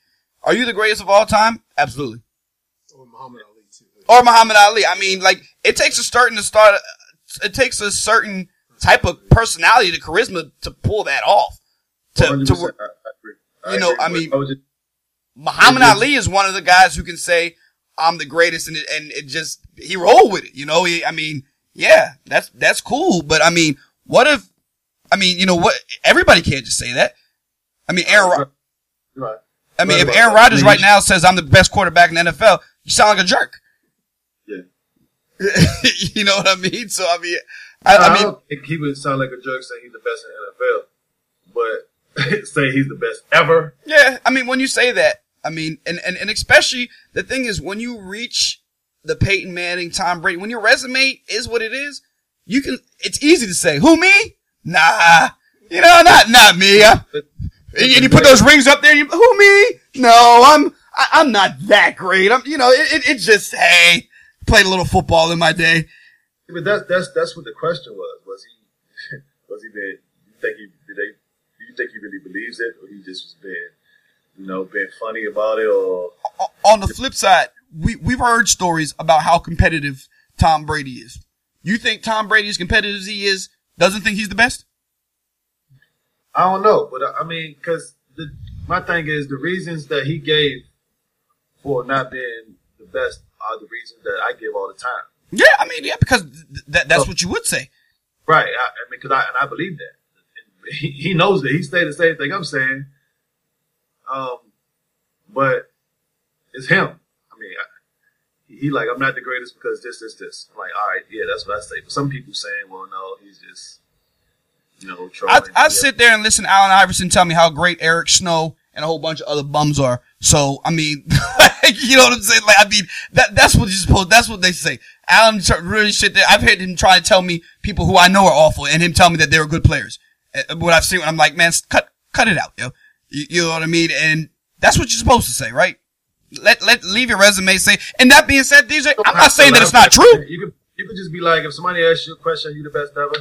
Are you the greatest of all time? Absolutely. Or Muhammad Ali too. Or Muhammad Ali. I mean, like it takes a certain to start. It takes a certain type of personality, the charisma, to pull that off. To, to I, I you know. I mean- I just, Muhammad. Ali is one of the guys who can say, "I'm the greatest," and it, and it just he rolled with it. You know, he, I mean, yeah, that's that's cool. But I mean, what if? I mean, you know what? Everybody can't just say that. I mean, Aaron. Ro- right. I mean, if Aaron. Rodgers right now says I'm the best quarterback in the NFL, you sound like a jerk. [LAUGHS] You know what I mean? So I mean, I, I mean, don't think he would sound like a jerk saying he's the best in NFL, but [LAUGHS] say he's the best ever. Yeah, I mean, when you say that, I mean, and, and, and especially the thing is when you reach the Peyton Manning, Tom Brady, when your resume is what it is, you can, it's easy to say, who me? Nah, you know, not, not me. I, and you put those rings up there you, who me? No, I'm, I, I'm not that great. I'm, you know, it, it, it's just, hey, played a little football in my day. But that's that's that's what the question was. Was he [LAUGHS] was he being? You think he did they? Do you think he really believes it, or he just was being, you know, being funny about it, or on the flip side, we, we've heard stories about how competitive Tom Brady is. You think Tom Brady is competitive as he is, doesn't think he's the best? I don't know. But I I mean, because the my thing is the reasons that he gave for not being the best are the reasons that I give all the time. Yeah, I mean, yeah, because th- that, that's Oh. what you would say. Right. I, I mean, because I and I believe that. [LAUGHS] He, he knows that. He said the same thing I'm saying. Um, but it's him. I mean, I, he like I'm not the greatest because this, this, this. I'm like, all right, yeah, that's what I say. But some people saying, well, no, he's just, you know, trolling. I, I sit there and listen to Allen Iverson tell me how great Eric Snow and a whole bunch of other bums are. So, I mean, [LAUGHS] you know what I'm saying? Like, I mean, that, that's what you're supposed, that's what they say. Allen really shit there. I've heard him try to tell me people who I know are awful and him tell me that they were good players. Uh, What I've seen, I'm like, man, cut, cut it out, yo. You, you know what I mean? And that's what you're supposed to say, right? Let, let, leave your resume say, and that being said, are, I'm not saying that it's not true. You could you could just be like, if somebody asks you a question, you the best ever.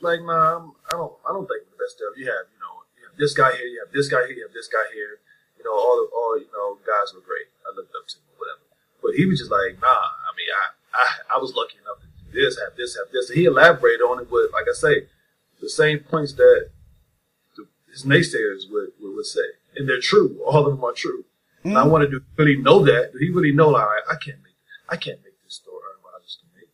Like, nah, I'm, I don't I don't think I'm the best ever. You have, you know, you have this guy here, you have this guy here, you have this guy here. You know, all the all you know guys were great. I looked up to them, whatever. But he was just like, nah. I mean, I I, I was lucky enough to do this, have this, have this. And he elaborated on it, but like I say, the same points that the, his naysayers would, would would say, and they're true. All of them are true. And I hmm. wanted to really know that. Did he really know? Like, I can't make, I can't make this story Aaron Rodgers can make.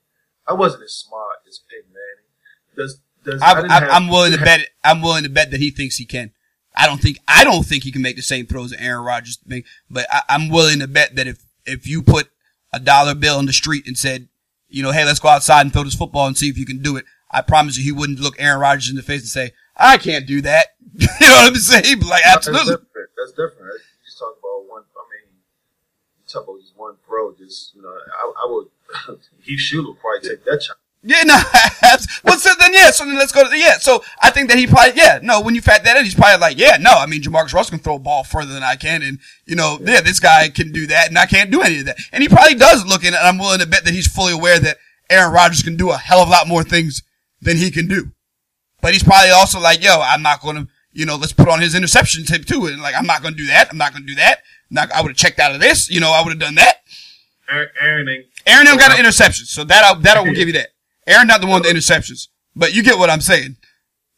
I wasn't as smart as Peyton Manning. Does does I, I I, I'm willing to [LAUGHS] bet. I'm willing to bet that he thinks he can. I don't think. I don't think he can make the same throws that Aaron Rodgers make. But I, I'm willing to bet that if if you put a dollar bill on the street and said, you know, hey, let's go outside and throw this football and see if you can do it. I promise you, he wouldn't look Aaron Rodgers in the face and say, I can't do that. [LAUGHS] you know what I'm saying? He'd be like, That's absolutely. different. That's different. You just talk about one. I mean, you talk about just one throw. Just you know, I, I would. [LAUGHS] Heath Shuler would probably take that chance. Yeah, no. [LAUGHS] well, so then yeah. So then let's go to the yeah. So I think that he probably yeah. No, when you fact that in, he's probably like yeah. No, I mean JaMarcus Russell can throw a ball further than I can, and you know yeah, this guy can do that, and I can't do any of that. And he probably does look in it. And I'm willing to bet that he's fully aware that Aaron Rodgers can do a hell of a lot more things than he can do. But he's probably also like yo, I'm not going to you know let's put on his interception tape too, and like I'm not going to do that. I'm not going to do that. Not I would have checked out of this. You know I would have done that. Aaron, Aaron. Aaron got an interception, so that I, that I will [LAUGHS] give you that. Aaron not the one with the interceptions, but you get what I'm saying.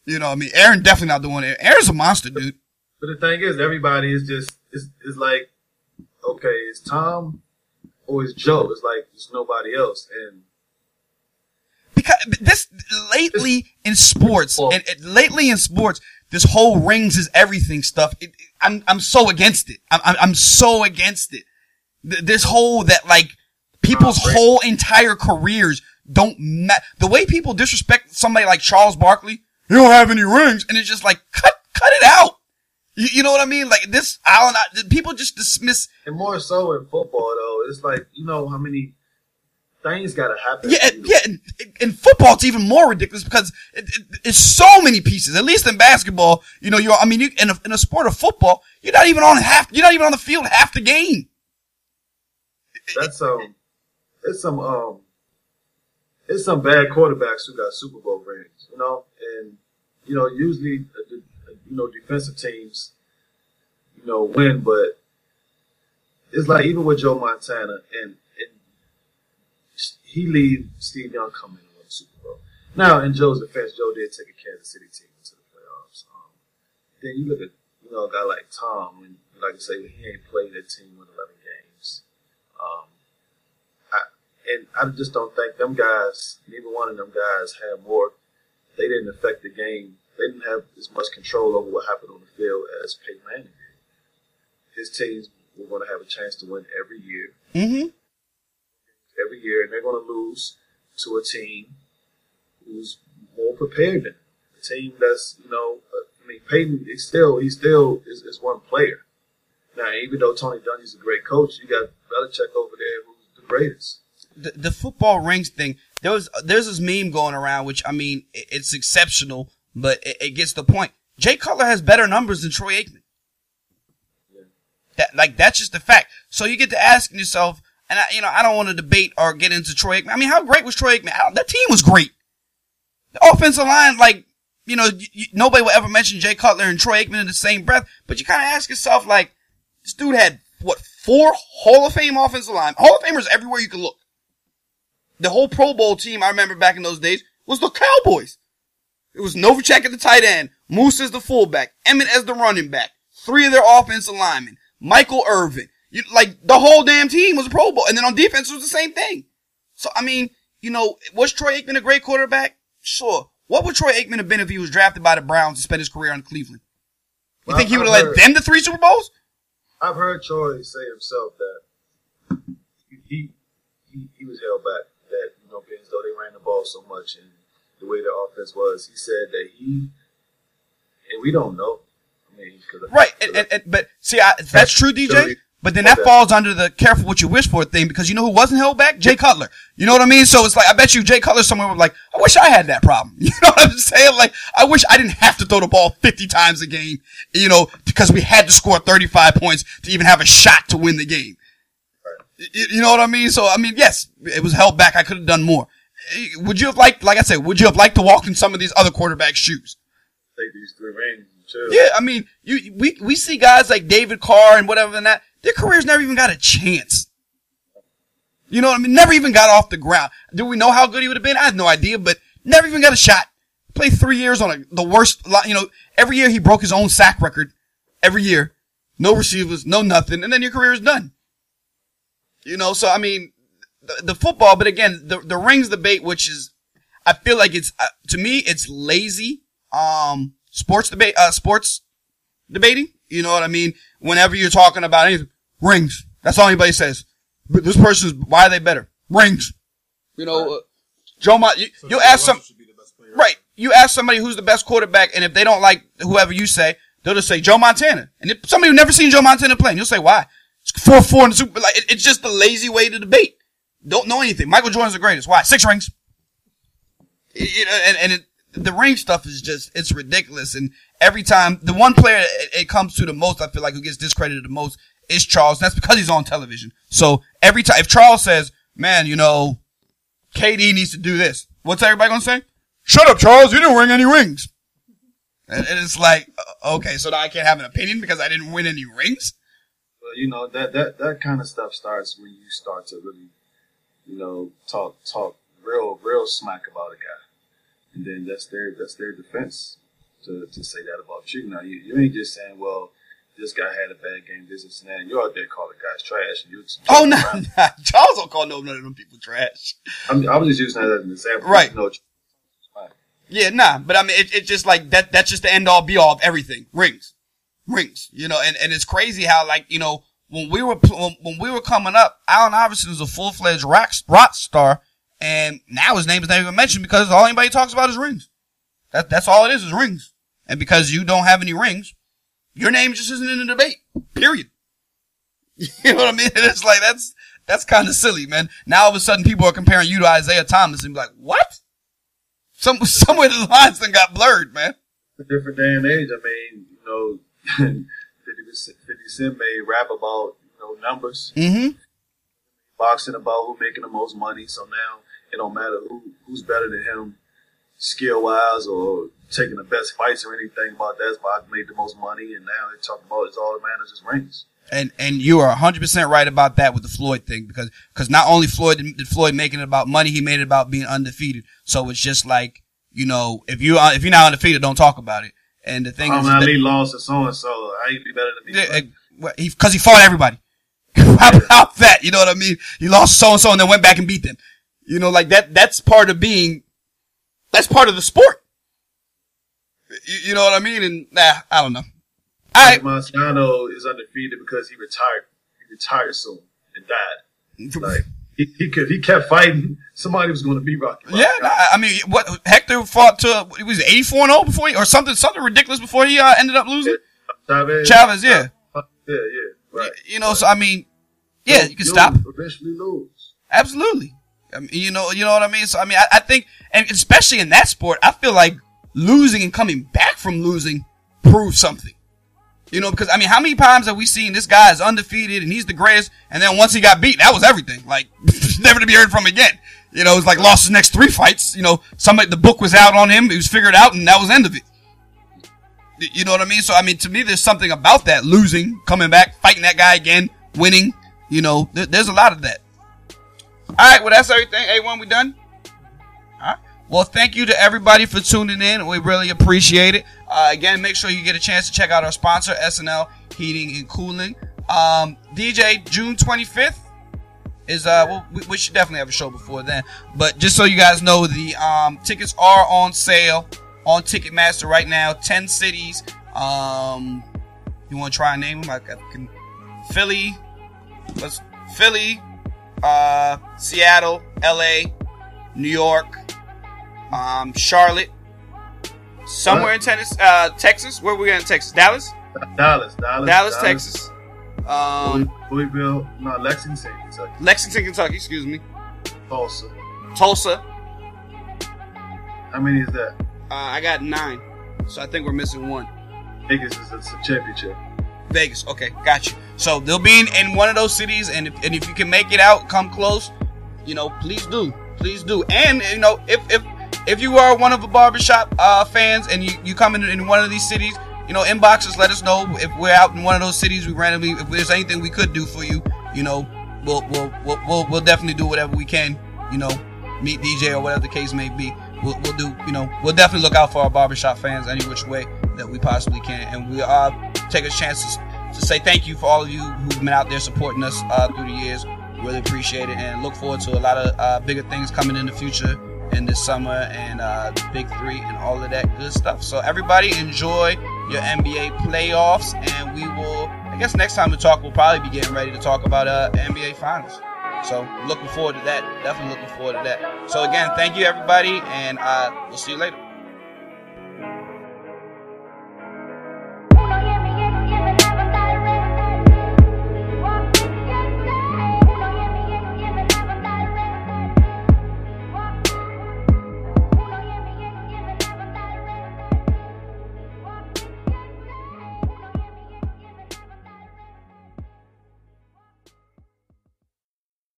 You know, what I mean, Aaron definitely not the one. Aaron's a monster, dude. But the thing is, everybody is just is is like, okay, it's Tom or it's Joe. It's like it's nobody else, and Because this lately in sports, and, and lately in sports, this whole rings is everything stuff. It, it- I'm I'm so against it. I'm I'm, I'm so against it. Th- This whole that like people's whole entire careers don't ma- the way people disrespect somebody like Charles Barkley. You don't have any rings, and it's just like cut cut it out. You, you know what I mean? Like this, Allen. I, people just dismiss. and more so in football though, it's like you know how many things got to happen. Yeah, to- yeah. In, in football, it's even more ridiculous because it, it, it's so many pieces. At least in basketball, you know, you're. I mean, you, in a in a sport of football, you're not even on half. You're not even on the field half the game. That's um, it's some um, it's some bad quarterbacks who got Super Bowl rings, you know, and you know usually uh, uh, you know defensive teams you know, win, but it's like even with Joe Montana and, and he leave Steve Young coming in the Super Bowl. Now, in Joe's defense, Joe did take a Kansas City team into the playoffs. Um, then you look at you know a guy like Tom, and like I say, he ain't played that team with eleven games. Um, and I just don't think them guys, neither one of them guys, had more. They didn't affect the game. They didn't have as much control over what happened on the field as Peyton Manning did. His teams were going to have a chance to win every year. Mm-hmm. Every year, and they're going to lose to a team who's more prepared than them. a team that's you know. Uh, I mean, Peyton is still he still is, is one player. Now, even though Tony Dungy's a great coach, you got Belichick over there who's the greatest. The, the football rings thing. There was there's this meme going around, which I mean, it, it's exceptional, but it, it, gets the point. Jay Cutler has better numbers than Troy Aikman. That like that's just the fact. So you get to asking yourself, and I, you know, I don't want to debate or get into Troy Aikman. I mean, how great was Troy Aikman? That team was great. The offensive line, like, you know, you, nobody will ever mention Jay Cutler and Troy Aikman in the same breath, but you kind of ask yourself, like, this dude had, what, four Hall of Fame offensive line, Hall of Famers everywhere you could look. The whole Pro Bowl team, I remember back in those days, was the Cowboys. It was Novacek at the tight end, Moose as the fullback, Emmitt as the running back, three of their offensive linemen, Michael Irvin. You, like, the whole damn team was a Pro Bowl. And then on defense, it was the same thing. So, I mean, you know, was Troy Aikman a great quarterback? Sure. What would Troy Aikman have been if he was drafted by the Browns and spent his career in Cleveland? You Well, think he would have led them to three Super Bowls? I've heard Troy say himself that he he, he was held back. That you know, being as though they ran the ball so much and the way the offense was, he said that he and we don't know. I mean, Right. And, and, and- but see, I, that's true, DJ. But then that Okay. falls under the careful what you wish for thing because you know who wasn't held back? Jay Cutler. You know what I mean? So it's like, I bet you Jay Cutler somewhere was like, I wish I had that problem. [LAUGHS] You know what I'm saying? Like, I wish I didn't have to throw the ball 50 times a game, you know, because we had to score 35 points to even have a shot to win the game. You, you know what I mean? So, I mean, yes, it was held back. I could have done more. Would you have liked, like I said, would you have liked to walk in some of these other quarterbacks' shoes? take these three rings and chill. Yeah, I mean, you we we see guys like David Carr and whatever and that. Their careers never even got a chance. You know what I mean? Never even got off the ground. Do we know how good he would have been? I have no idea, but never even got a shot. Played three years on a, the worst. You know, every year he broke his own sack record. Every year, no receivers, no nothing, and then your career is done. You know, so I mean, the, the football. But again, the the rings debate, which is, I feel like it's uh, to me, it's lazy. Um, sports debate, uh, sports debating. You know what I mean? Whenever you're talking about anything, rings. That's all anybody says. But this person's, why are they better? Rings. You know, uh, Joe Ma, you, you ask some, right. You ask somebody who's the best quarterback, and if they don't like whoever you say, they'll just say Joe Montana. And if somebody who never seen Joe Montana playing, you'll say, why? It's four, four in the Super, like, it, it's just a lazy way to debate. Don't know anything. Michael Jordan's the greatest. Why? Six rings. You know, and, and it, the ring stuff is just, it's ridiculous. And every time, the one player it, it comes to the most, I feel like who gets discredited the most is Charles. That's because he's on television. So every time, if Charles says, man, you know, KD needs to do this, what's everybody gonna say? Shut up, Charles. You didn't ring any rings. And, and it's like, uh, okay, so now I can't have an opinion because I didn't win any rings? Well, you know that that that kind of stuff starts when you start to really, you know, talk talk real real smack about a guy, and then that's their that's their defense to, to say that about you. Now you, you ain't just saying, well, this guy had a bad game, this this and that. And you're out there calling guys trash, and you. Oh, no, [LAUGHS] nah, Charles don't call no none of them people trash. I'm, I was just using that as an example. Right. Know, Yeah, nah, but I mean, it, it's just like that, that's just the end all be all of everything. Rings. Rings. You know, and, and it's crazy how like, you know, when we were, when, we were coming up, Allen Iverson is a full-fledged rock, rock star, and now his name is not even mentioned because all anybody talks about is rings. That, that's all it is, is rings. And because you don't have any rings, your name just isn't in the debate. Period. [LAUGHS] You know what I mean? It's like, that's, that's kind of silly, man. Now all of a sudden people are comparing you to Isaiah Thomas and be like, what? Some, [LAUGHS] somewhere the lines then got blurred, man. a different day and age. I mean, you know, [LAUGHS] 50, Cent- 50 Cent may rap about you know numbers, Mm-hmm. boxing about who making the most money. So now it don't matter who who's better than him. skill wise or taking the best fights or anything about that. That's why I made the most money, and now they're talking about it's all that matters is rings. And and you are 100% right about that with the Floyd thing because because not only Floyd did Floyd making it about money, he made it about being undefeated. So it's just like you know if you if you're not undefeated, don't talk about it. And the thing I'm is, that- lost to so and so. I ain't be better than me. Because he, he fought everybody. [LAUGHS] How about that? You know what I mean? He lost so and so and then went back and beat them. You know, like that. That's part of being. That's part of the sport. You, you know what I mean? And nah, I don't know. All right, Marciano is undefeated because he retired. He retired soon and died. Like he, he could, he kept fighting. Somebody was going to be Rocky. yeah. nah, I mean, what Hector fought to? He was eighty four and zero before he, or something, something ridiculous before he uh, ended up losing. Chavez. Chavez, yeah. Yeah, yeah. Right. You know, so I mean, yeah, you can You'll stop. Eventually lose. Absolutely. I mean, you know, you know what I mean. So I mean, I, I think, and especially in that sport, I feel like losing and coming back from losing proves something. You know, because I mean, how many times have we seen this guy is undefeated and he's the greatest, and then once he got beat, that was everything. Like [LAUGHS] never to be heard from again. You know, it's like lost his next three fights. You know, somebody the book was out on him, he was figured out, and that was the end of it. You know what I mean? So I mean, to me, there's something about that losing, coming back, fighting that guy again, winning. You know, there- there's a lot of that. All right, well, that's everything. A1, we done? All right. Well, thank you to everybody for tuning in. We really appreciate it. Uh, again, make sure you get a chance to check out our sponsor, SNL Heating and Cooling. Um, DJ, June 25th is, uh, well, we, we should definitely have a show before then. But just so you guys know, the um, tickets are on sale on Ticketmaster right now. 10 cities. Um, you want to try and name them? I, can. Philly. Let's, Philly, uh, Seattle, LA, New York, um, Charlotte, somewhere in Tennessee, uh, Texas. Where we going in Texas? Dallas, Dallas, Dallas, Dallas, Texas, um, Louisville, no, Lexington, Kentucky, Lexington, Kentucky. Excuse me, Tulsa. Tulsa. How many is that? Uh, I got nine, so I think we're missing one. Vegas is a championship. Vegas. Okay, got you. So they'll be in, in one of those cities, and if, and if you can make it out, come close. You know, please do, please do. And you know, if if if you are one of the barbershop uh, fans and you you come in in one of these cities, you know, inbox us. Let us know if we're out in one of those cities. We randomly, if there's anything we could do for you, you know, we'll we'll we'll we'll, we'll definitely do whatever we can. You know, meet DJ or whatever the case may be. We'll, we'll do, you know, we'll definitely look out for our barbershop fans any which way that we possibly can. And we uh, take a chance to, to say thank you for all of you who've been out there supporting us uh, through the years. Really appreciate it and look forward to a lot of uh, bigger things coming in the future in this summer and uh, Big Three and all of that good stuff. So everybody enjoy your NBA playoffs, and we will. I guess next time we talk, we'll probably be getting ready to talk about uh, NBA Finals. So looking forward to that. Definitely looking forward to that. So again, thank you everybody, and uh, we'll see you later.